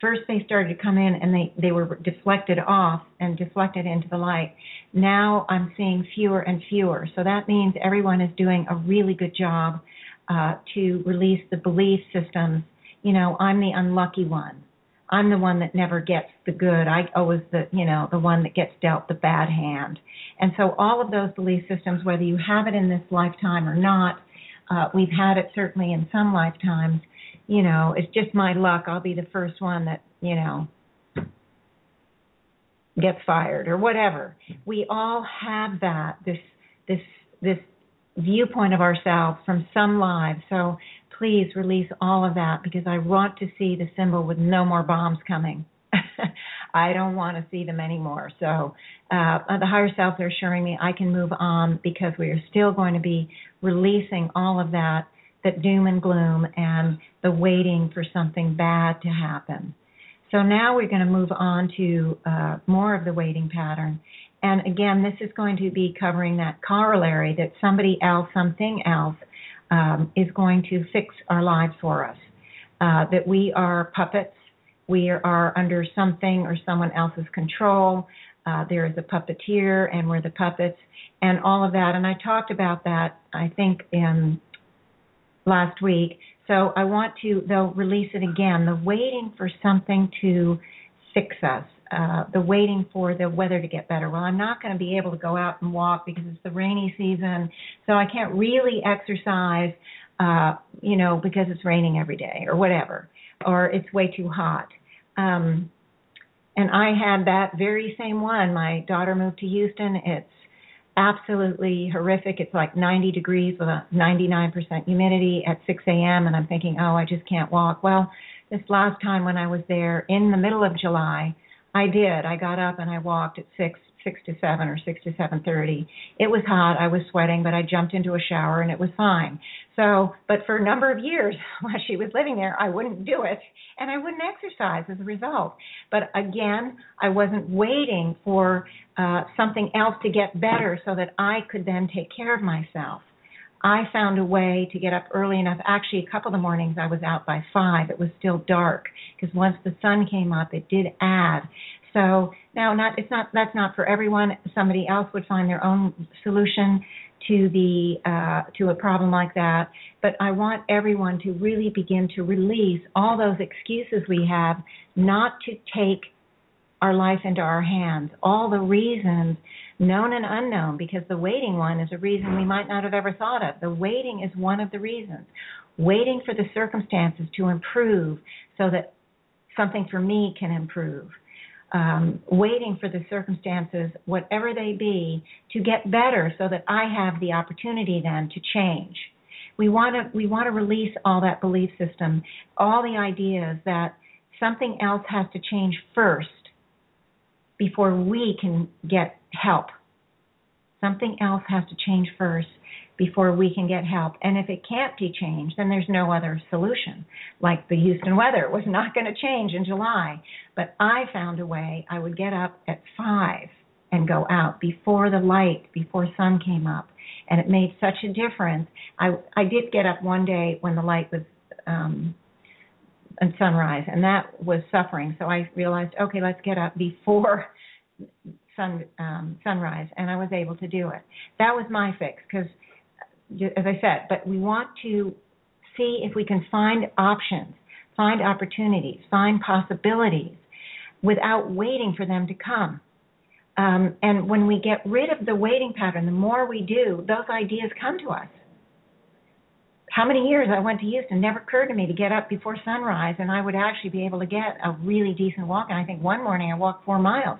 first they started to come in and they, they were deflected off and deflected into the light. Now I'm seeing fewer and fewer. So that means everyone is doing a really good job uh, to release the belief systems. You know, I'm the unlucky one. I'm the one that never gets the good. I always the you know the one that gets dealt the bad hand. And so all of those belief systems, whether you have it in this lifetime or not, uh, we've had it certainly in some lifetimes you know, it's just my luck. I'll be the first one that, you know, gets fired or whatever. We all have that this this this viewpoint of ourselves from some lives. So please release all of that because I want to see the symbol with no more bombs coming. I don't want to see them anymore. So uh, the higher self are assuring me I can move on because we are still going to be releasing all of that that doom and gloom and the waiting for something bad to happen. So now we're going to move on to uh, more of the waiting pattern. And again, this is going to be covering that corollary that somebody else, something else, um, is going to fix our lives for us. Uh, that we are puppets, we are under something or someone else's control. uh, there is a puppeteer, and we're the puppets, and all of that. And I talked about that, I think, in last week. So I want to, they'll release it again. The waiting for something to fix us, uh, the waiting for the weather to get better. Well, I'm not going to be able to go out and walk because it's the rainy season, so I can't really exercise, uh, you know, because it's raining every day or whatever, or it's way too hot. Um, and I had that very same one. My daughter moved to Houston. It's absolutely horrific. It's like 90 degrees with a 99% humidity at 6 a.m. And I'm thinking, oh, I just can't walk. Well, this last time when I was there in the middle of July, I did. I got up and I walked at 6 six to seven or six to seven thirty. It was hot. I was sweating, but I jumped into a shower and it was fine. So, but for a number of years while she was living there, I wouldn't do it and I wouldn't exercise as a result. But again, I wasn't waiting for uh, something else to get better so that I could then take care of myself. I found a way to get up early enough. Actually, a couple of the mornings I was out by five. It was still dark because once the sun came up, it did add so now, not it's not that's not for everyone. Somebody else would find their own solution to the uh, to a problem like that. But I want everyone to really begin to release all those excuses we have not to take our life into our hands. All the reasons, known and unknown, because the waiting one is a reason we might not have ever thought of. The waiting is one of the reasons. Waiting for the circumstances to improve so that something for me can improve um, waiting for the circumstances, whatever they be, to get better so that I have the opportunity then to change. We want to we want to release all that belief system, all the ideas that something else has to change first before we can get help. Something else has to change first before we can get help. And if it can't be changed, then there's no other solution. Like the Houston weather was not going to change in July, but I found a way. I would get up at five and go out before the light, before sun came up, and it made such a difference. I I did get up one day when the light was um and sunrise, and that was suffering. So I realized, okay, let's get up before sun um, sunrise, and I was able to do it. That was my fix because as I said, but we want to see if we can find options, find opportunities, find possibilities without waiting for them to come. Um, and when we get rid of the waiting pattern, the more we do, those ideas come to us. How many years I went to Houston never occurred to me to get up before sunrise, and I would actually be able to get a really decent walk. And I think one morning I walked four miles.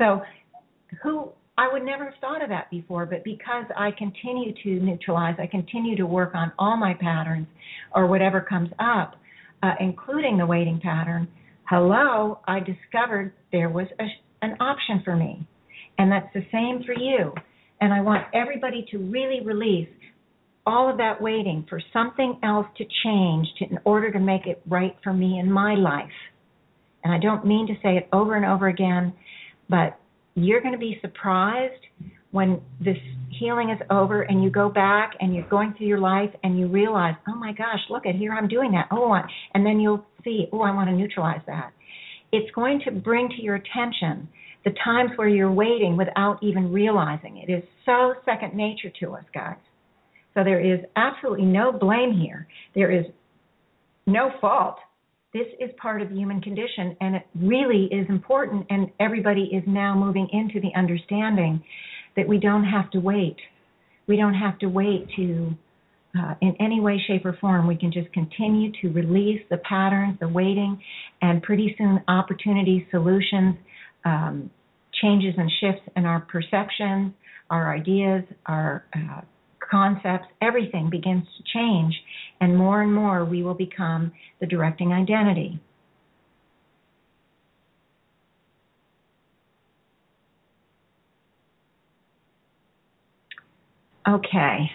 So, who I would never have thought of that before, but because I continue to neutralize, I continue to work on all my patterns or whatever comes up, uh, including the waiting pattern. Hello, I discovered there was a, an option for me. And that's the same for you. And I want everybody to really release all of that waiting for something else to change to, in order to make it right for me in my life. And I don't mean to say it over and over again, but you're going to be surprised when this healing is over and you go back and you're going through your life and you realize, oh my gosh, look at here, I'm doing that. Oh, and then you'll see, oh, I want to neutralize that. It's going to bring to your attention the times where you're waiting without even realizing it. It is so second nature to us, guys. So there is absolutely no blame here. There is no fault this is part of the human condition and it really is important and everybody is now moving into the understanding that we don't have to wait. We don't have to wait to uh, in any way shape or form. We can just continue to release the patterns the waiting and pretty soon opportunities solutions um, changes and shifts in our perceptions our ideas our uh, concepts, everything begins to change, and more and more we will become the directing identity. Okay.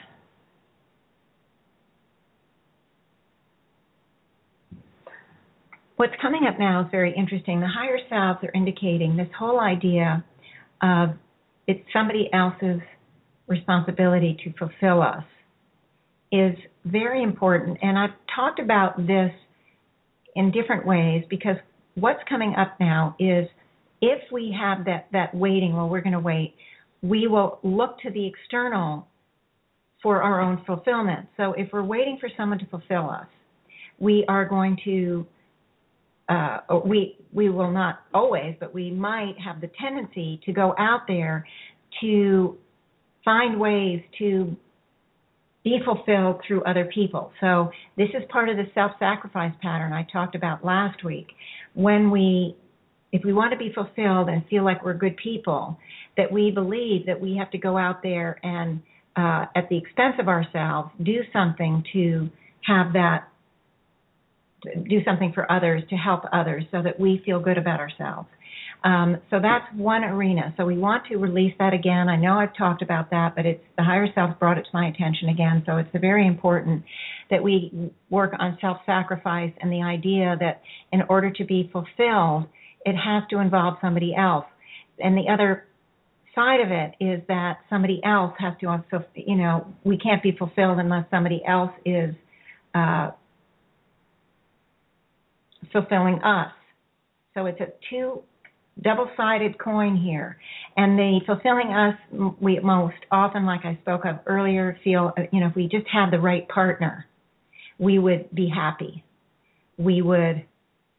What's coming up now is very interesting. The higher selves are indicating this whole idea of it's somebody else's responsibility to fulfill us is very important. And I've talked about this in different ways because what's coming up now is if we have that that waiting, well, we're going to wait. We will look to the external for our own fulfillment. So if we're waiting for someone to fulfill us, we are going to uh, we we will not always, but we might have the tendency to go out there to find ways to be fulfilled through other people. So this is part of the self-sacrifice pattern I talked about last week. When we if we want to be fulfilled and feel like we're good people, that we believe that we have to go out there and uh, at the expense of ourselves do something to have that do something for others to help others so that we feel good about ourselves. Um, so that's one arena. So we want to release that again. I know I've talked about that, but it's the higher self brought it to my attention again. So it's very important that we work on self-sacrifice and the idea that in order to be fulfilled, it has to involve somebody else. And the other side of it is that somebody else has to also, you know, we can't be fulfilled unless somebody else is uh, fulfilling us. So it's a two double-sided coin here. And the fulfilling us, we most often, like I spoke of earlier, feel, you know, if we just had the right partner, we would be happy. We would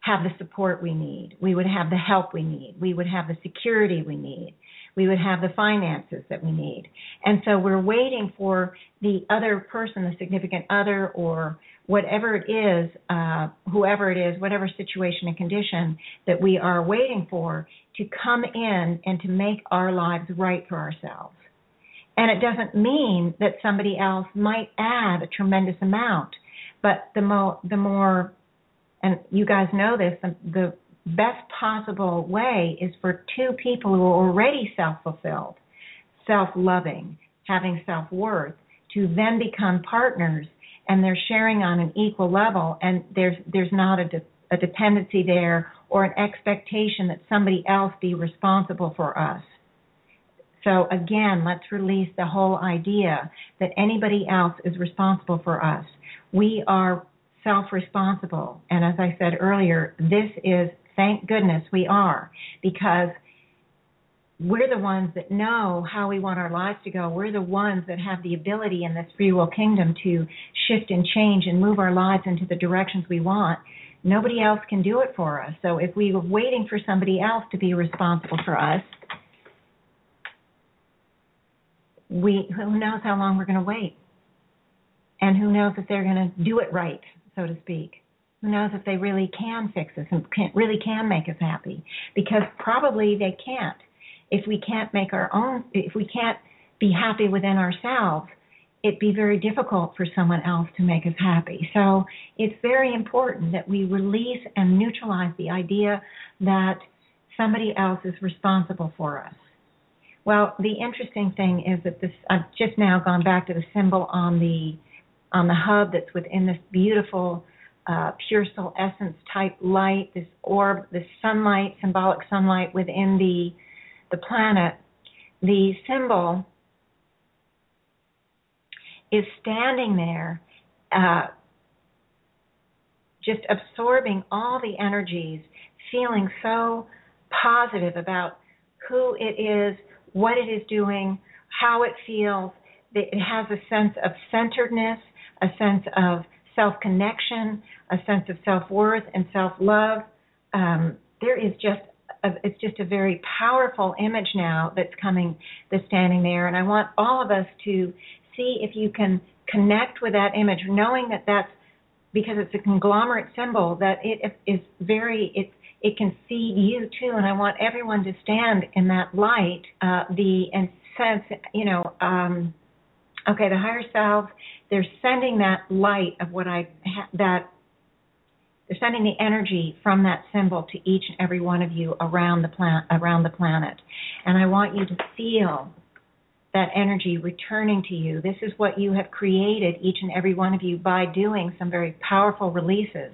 have the support we need. We would have the help we need. We would have the security we need. We would have the finances that we need. And so we're waiting for the other person, the significant other, or whatever it is, uh, whoever it is, whatever situation and condition that we are waiting for to come in and to make our lives right for ourselves. And it doesn't mean that somebody else might add a tremendous amount, but the more, the more, and you guys know this, the, the best possible way is for two people who are already self-fulfilled, self-loving, having self-worth, to then become partners and they're sharing on an equal level and there's there's not a, de- a dependency there or an expectation that somebody else be responsible for us. So again let's release the whole idea that anybody else is responsible for us. We are self responsible and as i said earlier this is thank goodness we are because we're the ones that know how we want our lives to go. We're the ones that have the ability in this free will kingdom to shift and change and move our lives into the directions we want. Nobody else can do it for us. So if we were waiting for somebody else to be responsible for us, we who knows how long we're going to wait, and who knows if they're going to do it right, so to speak. Who knows if they really can fix us and can, really can make us happy? Because probably they can't if we can't make our own, if we can't be happy within ourselves, it'd be very difficult for someone else to make us happy. So it's very important that we release and neutralize the idea that somebody else is responsible for us. Well, the interesting thing is that this I've just now gone back to the symbol on the on the hub that's within this beautiful uh, pure soul essence type light, this orb, this sunlight, symbolic sunlight within the the planet, the symbol is standing there, uh, just absorbing all the energies, feeling so positive about who it is, what it is doing, how it feels. It has a sense of centeredness, a sense of self connection, a sense of self worth and self love. Um, there is just a, it's just a very powerful image now that's coming that's standing there. And i want all of us to see if you can connect with that image knowing that that's because it's a conglomerate symbol that it is very it's it can see you too. And i want everyone to stand in that light uh the and sense you know um okay the higher self they're sending that light of what i ha- that they're sending the energy from that symbol to each and every one of you around the planet around the planet. And I want you to feel that energy returning to you. This is what you have created each and every one of you by doing some very powerful releases.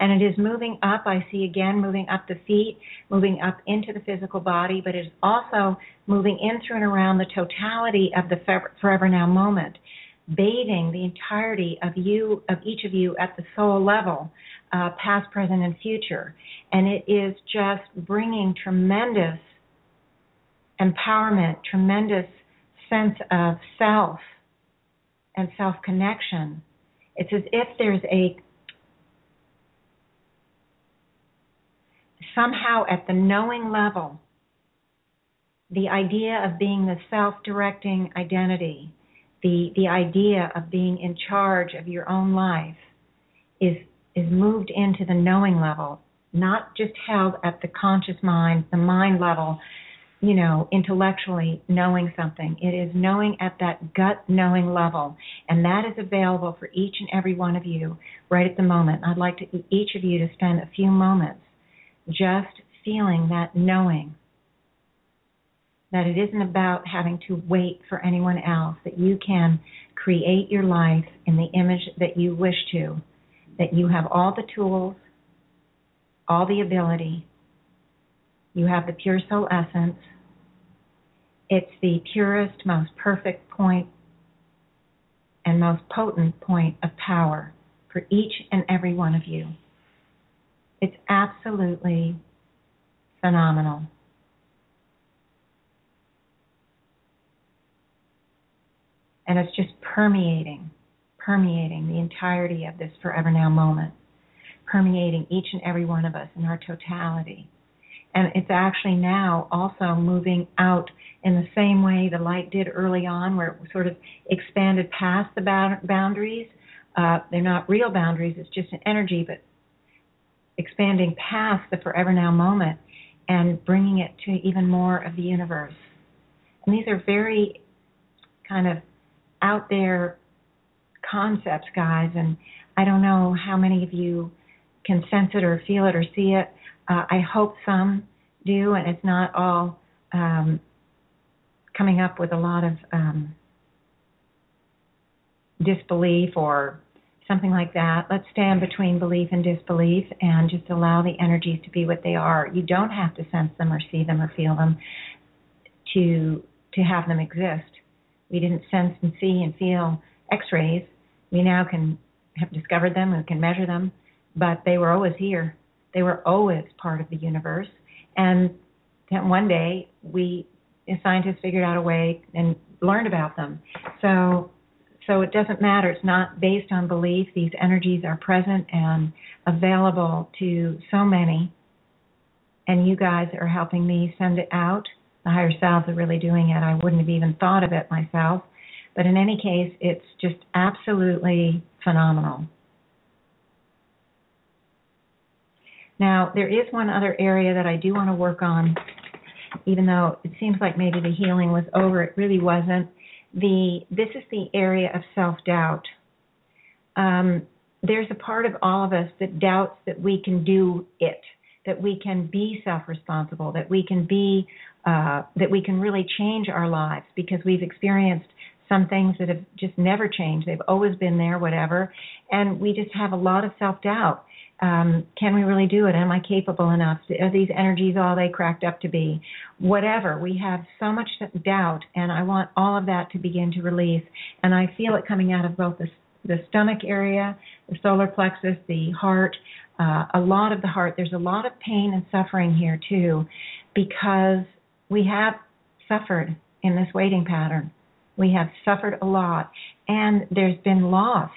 And it is moving up, I see again, moving up the feet, moving up into the physical body, but it is also moving in through and around the totality of the forever now moment bathing the entirety of you of each of you at the soul level uh, past, present, and future. And it is just bringing tremendous empowerment, tremendous sense of self and self connection. It's as if there's a somehow at the knowing level, the idea of being the self directing identity, the, the idea of being in charge of your own life is is moved into the knowing level, not just held at the conscious mind, the mind level, you know, intellectually knowing something. It is knowing at that gut knowing level. And that is available for each and every one of you right at the moment. I'd like to each of you to spend a few moments just feeling that knowing that it isn't about having to wait for anyone else, that you can create your life in the image that you wish to, that you have all the tools, all the ability, you have the pure soul essence. It's the purest, most perfect point and most potent point of power for each and every one of you. It's absolutely phenomenal. And it's just permeating, permeating the entirety of this forever now moment, permeating each and every one of us in our totality. And it's actually now also moving out in the same way the light did early on, where it sort of expanded past the boundaries. Uh, they're not real boundaries, it's just an energy, but expanding past the forever now moment and bringing it to even more of the universe. And these are very kind of out there concepts, guys, and I don't know how many of you can sense it or feel it or see it. Uh, I hope some do, and it's not all um, coming up with a lot of um, disbelief or something like that. Let's stand between belief and disbelief and just allow the energies to be what they are. You don't have to sense them or see them or feel them to to have them exist. We didn't sense and see and feel X-rays. We now can have discovered them and can measure them, but they were always here. They were always part of the universe, and then one day we scientists figured out a way and learned about them. So so it doesn't matter. It's not based on belief. These energies are present and available to so many. And you guys are helping me send it out. The higher selves are really doing it. I wouldn't have even thought of it myself. But in any case, it's just absolutely phenomenal. Now, there is one other area that I do want to work on, even though it seems like maybe the healing was over. It really wasn't the this is the area of self doubt. Um, there's a part of all of us that doubts that we can do it, that we can be self responsible, that we can be uh, that we can really change our lives because we've experienced some things that have just never changed. They've always been there, whatever, and we just have a lot of self doubt um, can we really do it? Am I capable enough? Are these energies all they cracked up to be? Whatever. We have so much doubt, and I want all of that to begin to release. And I feel it coming out of both the, the stomach area, the solar plexus, the heart, uh, a lot of the heart. There's a lot of pain and suffering here, too, because we have suffered in this waiting pattern. We have suffered a lot, and there's been loss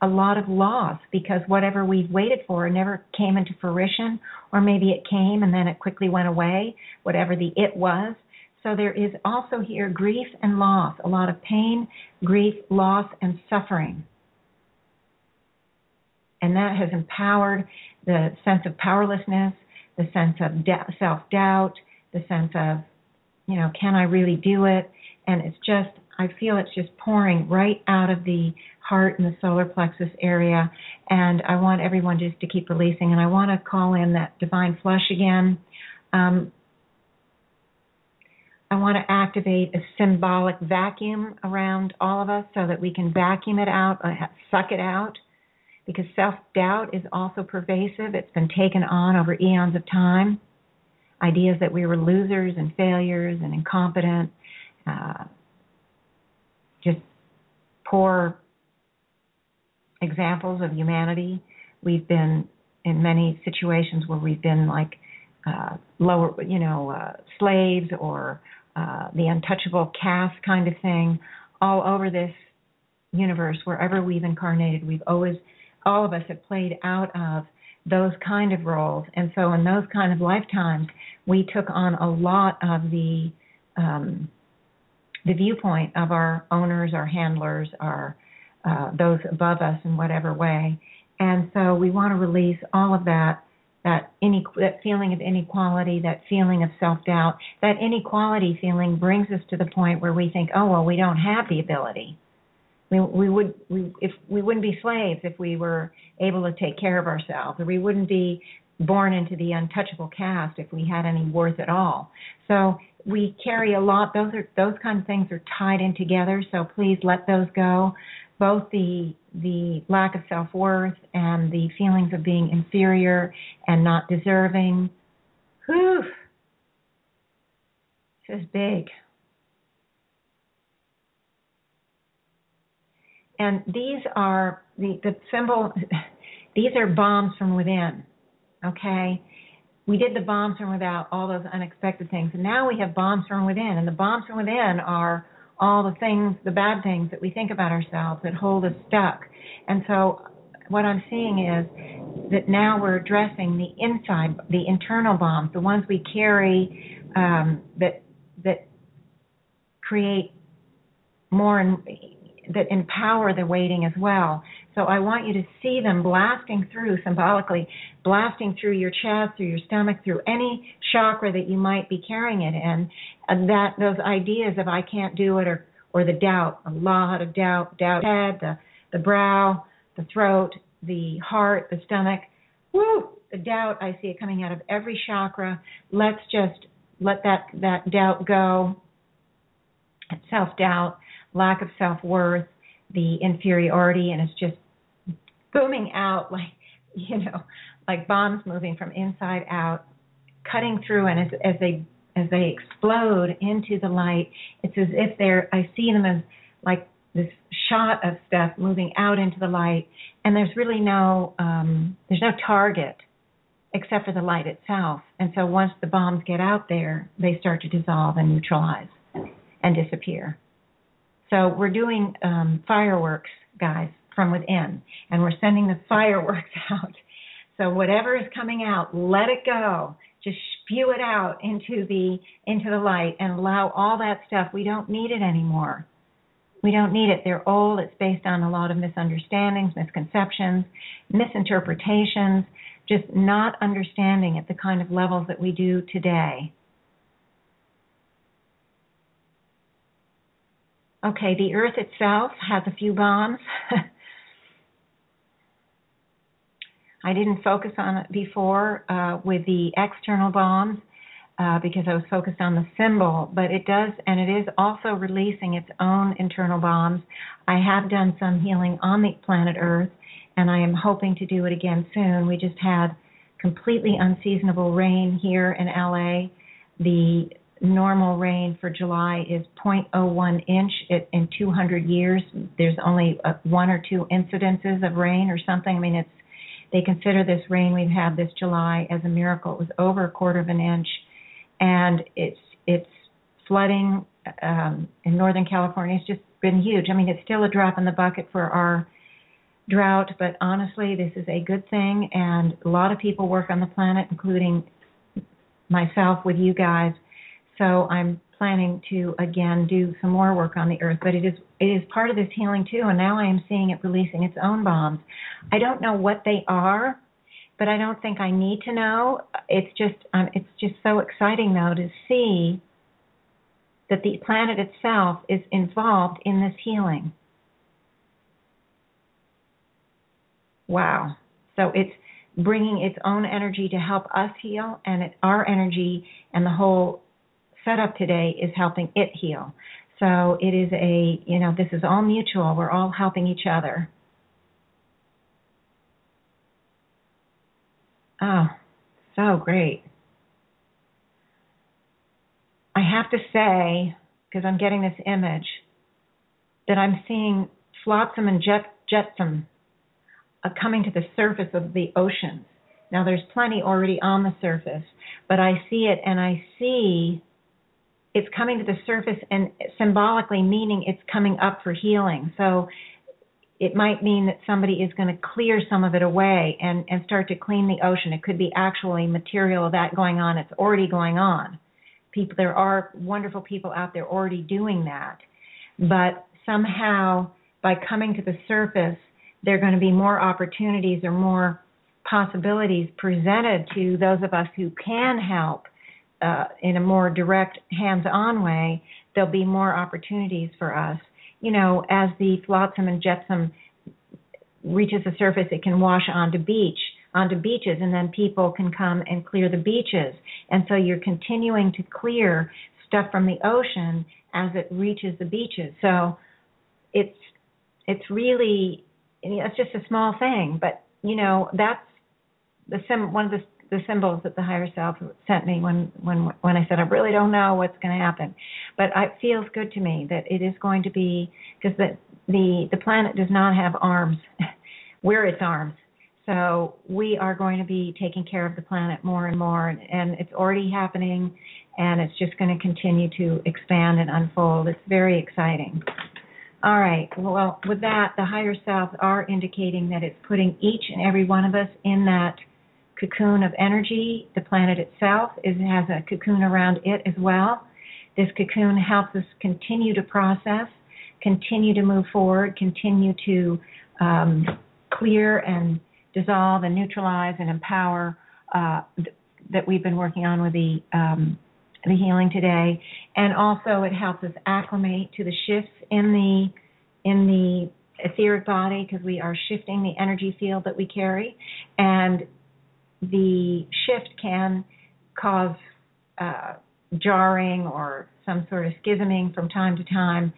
a lot of loss because whatever we've waited for never came into fruition, or maybe it came and then it quickly went away, whatever the it was. So there is also here grief and loss, a lot of pain, grief, loss, and suffering. And that has empowered the sense of powerlessness, the sense of self doubt, the sense of, you know, can I really do it? And it's just, I feel it's just pouring right out of the heart and the solar plexus area. And I want everyone just to keep releasing. And I want to call in that divine flush again. Um, I want to activate a symbolic vacuum around all of us so that we can vacuum it out, uh, suck it out, because self doubt is also pervasive. It's been taken on over eons of time. Ideas that we were losers and failures and incompetent, uh, poor examples of humanity. We've been in many situations where we've been like uh, lower, you know, uh, slaves or uh, the untouchable caste kind of thing, all over this universe, wherever we've incarnated, we've always, all of us have played out of those kind of roles. And so in those kind of lifetimes, we took on a lot of the um, the viewpoint of our owners, our handlers, our uh, those above us in whatever way. And so we want to release all of that that any that feeling of inequality, that feeling of self doubt, that inequality feeling brings us to the point where we think, oh well, we don't have the ability. We we would we if we wouldn't be slaves if we were able to take care of ourselves, or we wouldn't be born into the untouchable caste if we had any worth at all. So we carry a lot. Those are those kind of things are tied in together. So please let those go. Both the the lack of self worth and the feelings of being inferior and not deserving. Whew. This is big. And these are the, the symbol these are bombs from within. Okay? We did the bombs from without, all those unexpected things. And now we have bombs from within. And the bombs from within are all the things, the bad things that we think about ourselves that hold us stuck. And so what I'm seeing is that now we're addressing the inside, the internal bombs, the ones we carry um, that that create more and that empower the waiting as well. So I want you to see them blasting through symbolically, blasting through your chest, through your stomach, through any chakra that you might be carrying it in. And that those ideas of I can't do it or or the doubt, a lot of doubt, doubt head, the the brow, the throat, the heart, the stomach. Woo! The doubt, I see it coming out of every chakra. Let's just let that that doubt go. Self doubt, lack of self worth, the inferiority, and it's just booming out like you know like bombs moving from inside out cutting through and as as they as they explode into the light it's as if they're i see them as like this shot of stuff moving out into the light and there's really no um there's no target except for the light itself. And so once the bombs get out there they start to dissolve and neutralize and disappear. So we're doing um fireworks guys from within, and we're sending the fireworks out. So whatever is coming out, let it go. Just spew it out into the into the light and allow all that stuff. We don't need it anymore. We don't need it. They're old. It's based on a lot of misunderstandings, misconceptions, misinterpretations, just not understanding at the kind of levels that we do today. Okay, the earth itself has a few bombs. I didn't focus on it before uh, with the external bombs uh, because I was focused on the symbol, but it does, and it is also releasing its own internal bombs. I have done some healing on the planet Earth, and I am hoping to do it again soon. We just had completely unseasonable rain here in LA. The normal rain for July is 0.01 inch in 200 years. There's only uh, one or two incidences of rain or something. I mean, it's they consider this rain we've had this July as a miracle. It was over a quarter of an inch, and it's it's flooding um, in Northern California. It's just been huge. I mean, it's still a drop in the bucket for our drought, but honestly, this is a good thing. And a lot of people work on the planet, including myself with you guys. So I'm planning to again do some more work on the earth, but it is it is part of this healing too. And now I am seeing it releasing its own bombs. I don't know what they are, but I don't think I need to know. It's just um, it's just so exciting though to see that the planet itself is involved in this healing. Wow. So it's bringing its own energy to help us heal, and it, our energy and the whole setup today is helping it heal. So it is a, you know, this is all mutual. We're all helping each other. Oh, so great. I have to say, because I'm getting this image, that I'm seeing flotsam and jet, jetsam uh, coming to the surface of the oceans. Now, there's plenty already on the surface, but I see it and I see it's coming to the surface and symbolically meaning it's coming up for healing. So it might mean that somebody is going to clear some of it away and, and start to clean the ocean. It could be actually material of that going on. It's already going on. People, there are wonderful people out there already doing that. But somehow, by coming to the surface, there are going to be more opportunities or more possibilities presented to those of us who can help uh, in a more direct, hands on way. There'll be more opportunities for us you know, as the flotsam and jetsam reaches the surface, it can wash onto beach, onto beaches, and then people can come and clear the beaches. And so you're continuing to clear stuff from the ocean as it reaches the beaches. So it's it's really it's just a small thing, but you know that's the sim one of the the symbols that the higher self sent me when when when I said I really don't know what's going to happen, but it feels good to me that it is going to be because the the the planet does not have arms, we're its arms, so we are going to be taking care of the planet more and more, and, and it's already happening, and it's just going to continue to expand and unfold. It's very exciting. All right. Well, with that, the higher selves are indicating that it's putting each and every one of us in that cocoon of energy. The planet itself is, has a cocoon around it as well. This cocoon helps us continue to process, continue to move forward, continue to um, clear and dissolve and neutralize and empower uh, th- that we've been working on with the um, the healing today, and also it helps us acclimate to the shifts in the in the etheric body because we are shifting the energy field that we carry, and the shift can cause uh, jarring or some sort of schisming from time to time.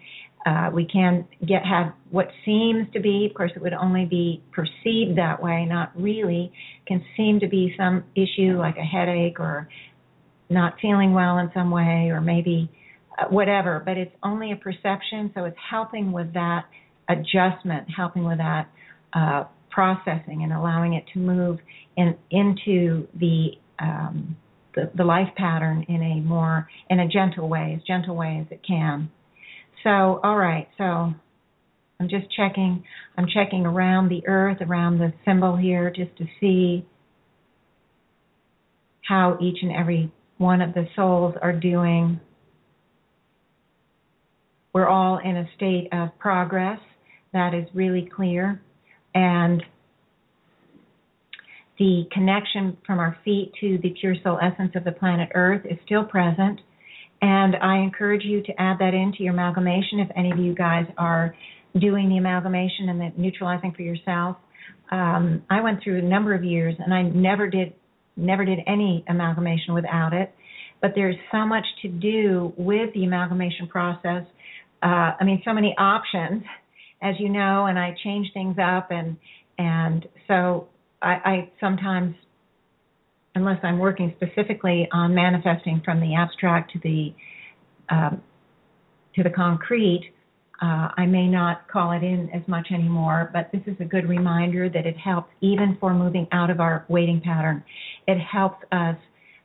Uh, we can get have what seems to be, of course, it would only be perceived that way, not really, can seem to be some issue like a headache or not feeling well in some way, or maybe uh, whatever. But it's only a perception, so it's helping with that adjustment, helping with that uh, processing and allowing it to move in, into the, um, the, the life pattern in a more in a gentle way, as gentle way as it can. So, all right. So, I'm just checking. I'm checking around the earth, around the symbol here, just to see how each and every one of the souls are doing. We're all in a state of progress. That is really clear and the connection from our feet to the pure soul essence of the planet Earth is still present. And I encourage you to add that into your amalgamation if any of you guys are doing the amalgamation and the neutralizing for yourself. Um, I went through a number of years and I never did never did any amalgamation without it. But there's so much to do with the amalgamation process. Uh, I mean, so many options as you know, and I change things up, and and so I, I sometimes, unless I'm working specifically on manifesting from the abstract to the um, to the concrete, uh, I may not call it in as much anymore, but this is a good reminder that it helps even for moving out of our waiting pattern. It helps us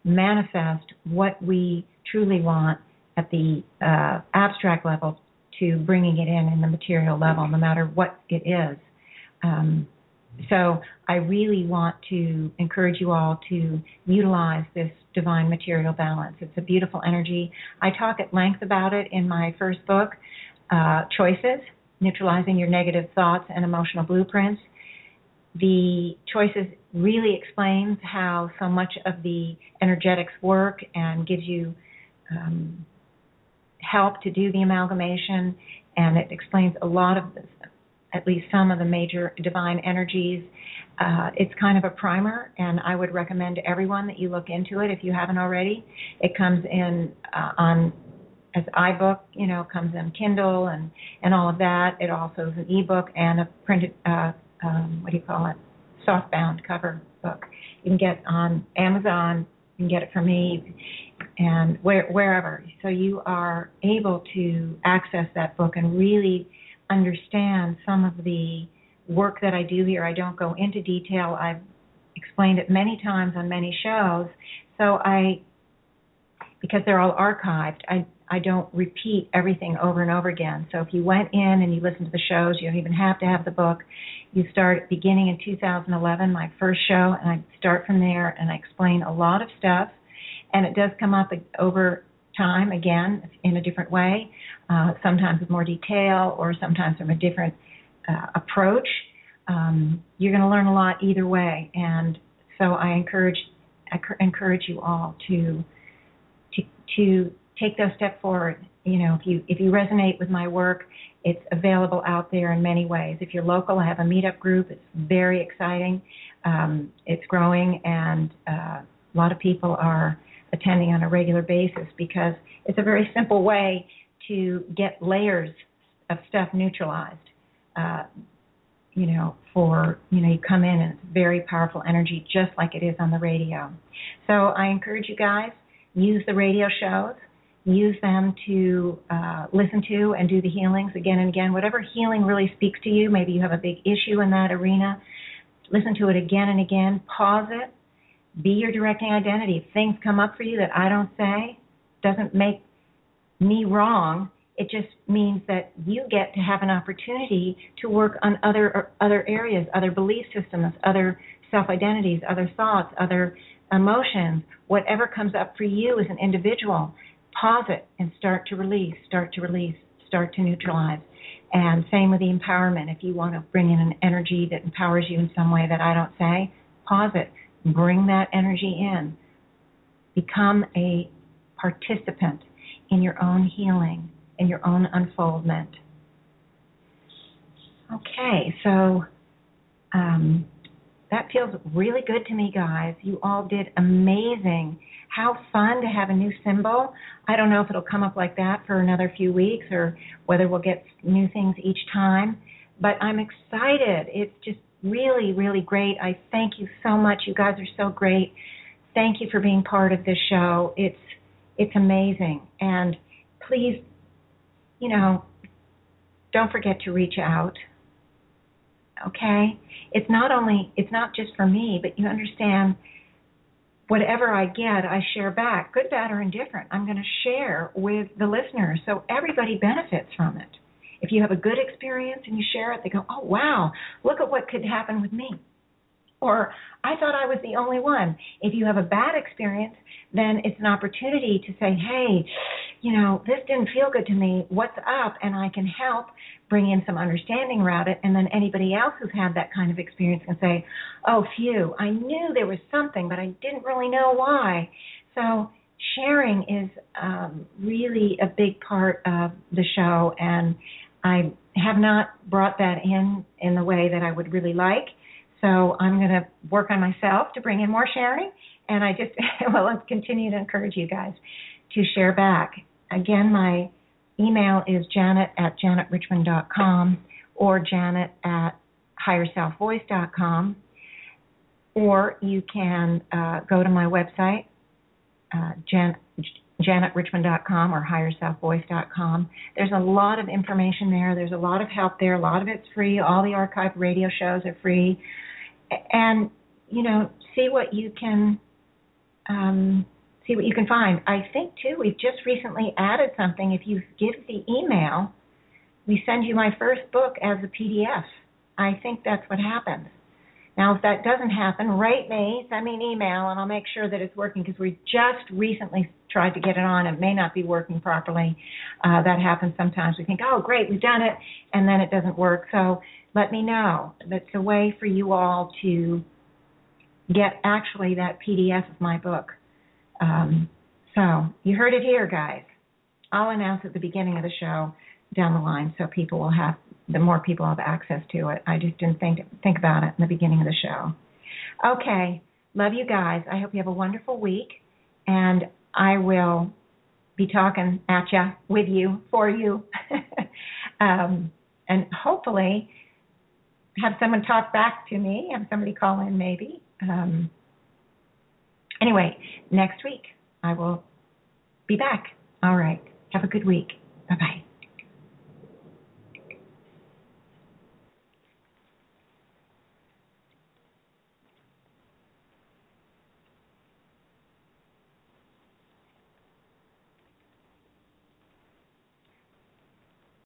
manifest what we truly want at the uh, abstract level to bringing it in in the material level, no matter what it is. Um, so I really want to encourage you all to utilize this divine material balance. It's a beautiful energy. I talk at length about it in my first book, uh, Choices Neutralizing Your Negative Thoughts and Emotional Blueprints. The Choices really explains how so much of the energetics work and gives you um, help to do the amalgamation, and it explains a lot of this, at least some of the major divine energies. Uh, it's kind of a primer, and I would recommend to everyone that you look into it if you haven't already. It comes in uh, on as iBook, you know, comes in Kindle and and all of that. It also is an ebook and a printed, uh, um, what do you call it, softbound cover book. You can get on Amazon. You can get it from me and where, wherever. So you are able to access that book and really understand some of the work that I do here. I don't go into detail. I've explained it many times on many shows. So I, because they're all archived, I I don't repeat everything over and over again. So if you went in and you listened to the shows, you don't even have to have the book. You start beginning in 2011, my first show, and I start from there and I explain a lot of stuff. And it does come up over time again in a different way, uh, sometimes with more detail or sometimes from a different uh, approach. Um, you're going to learn a lot either way, and so I encourage I encourage you all to to to take those steps forward. You know, if you if you resonate with my work, it's available out there in many ways. If you're local, I have a meetup group. It's very exciting. Um, it's growing, and uh, a lot of people are attending on a regular basis because it's a very simple way to get layers of stuff neutralized. Uh, you know, for, you know, you come in and it's very powerful energy just like it is on the radio. So I encourage you guys, use the radio shows, use them to uh, listen to and do the healings again and again. Whatever healing really speaks to you, maybe you have a big issue in that arena, listen to it again and again, pause it, be your directing identity. If things come up for you that I don't say, doesn't make me wrong. It just means that you get to have an opportunity to work on other other areas, other belief systems, other self identities, other thoughts, other emotions, whatever comes up for you as an individual. Pause it and start to release, start to release, start to neutralize. And same with the empowerment. If you want to bring in an energy that empowers you in some way that I don't say, pause it Bring that energy in. Become a participant in your own healing, in your own unfoldment. Okay, so um, that feels really good to me, guys. You all did amazing. How fun to have a new symbol. I don't know if it'll come up like that for another few weeks or whether we'll get new things each time, but I'm excited. It's just really, really great. I thank you so much. You guys are so great. Thank you for being part of this show. It's it's amazing. And please, you know, don't forget to reach out. Okay? It's not only it's not just for me, but you understand whatever I get, I share back, good, bad, or indifferent. I'm going to share with the listeners so everybody benefits from it. If you have a good experience and you share it, they go, oh, wow, look at what could happen with me. Or I thought I was the only one. If you have a bad experience, then it's an opportunity to say, hey, you know, this didn't feel good to me. What's up? And I can help bring in some understanding around it. And then anybody else who's had that kind of experience can say, oh, phew, I knew there was something, but I didn't really know why. So sharing is um, really a big part of the show. And I have not brought that in in the way that I would really like. So I'm going to work on myself to bring in more sharing. And I just, well, let's continue to encourage you guys to share back. Again, my email is janet at janetrichmond.com or janet at higherselfvoice.com. Or you can uh, go to my website, uh, jan- janetrichmond.com or higherselfvoice.com. There's a lot of information there. There's a lot of help there. A lot of it's free. All the archived radio shows are free. And, you know, see what you can um, see what you can find. I think too we've just recently added something. If you give the email, we send you my first book as a PDF. I think that's what happens. Now, if that doesn't happen, write me, send me an email, and I'll make sure that it's working because we just recently tried to get it on. It may not be working properly. Uh, that happens sometimes. We think, oh, great, we've done it, and then it doesn't work. So let me know. That's a way for you all to get actually that PDF of my book. Um, so you heard it here, guys. I'll announce at the beginning of the show down the line so people will have the more people have access to it. I just didn't think think about it in the beginning of the show. Okay, love you guys. I hope you have a wonderful week, and I will be talking at you, with you, for you, um, and hopefully have someone talk back to me. Have somebody call in, maybe. Um, anyway, next week I will be back. All right. Have a good week. Bye bye.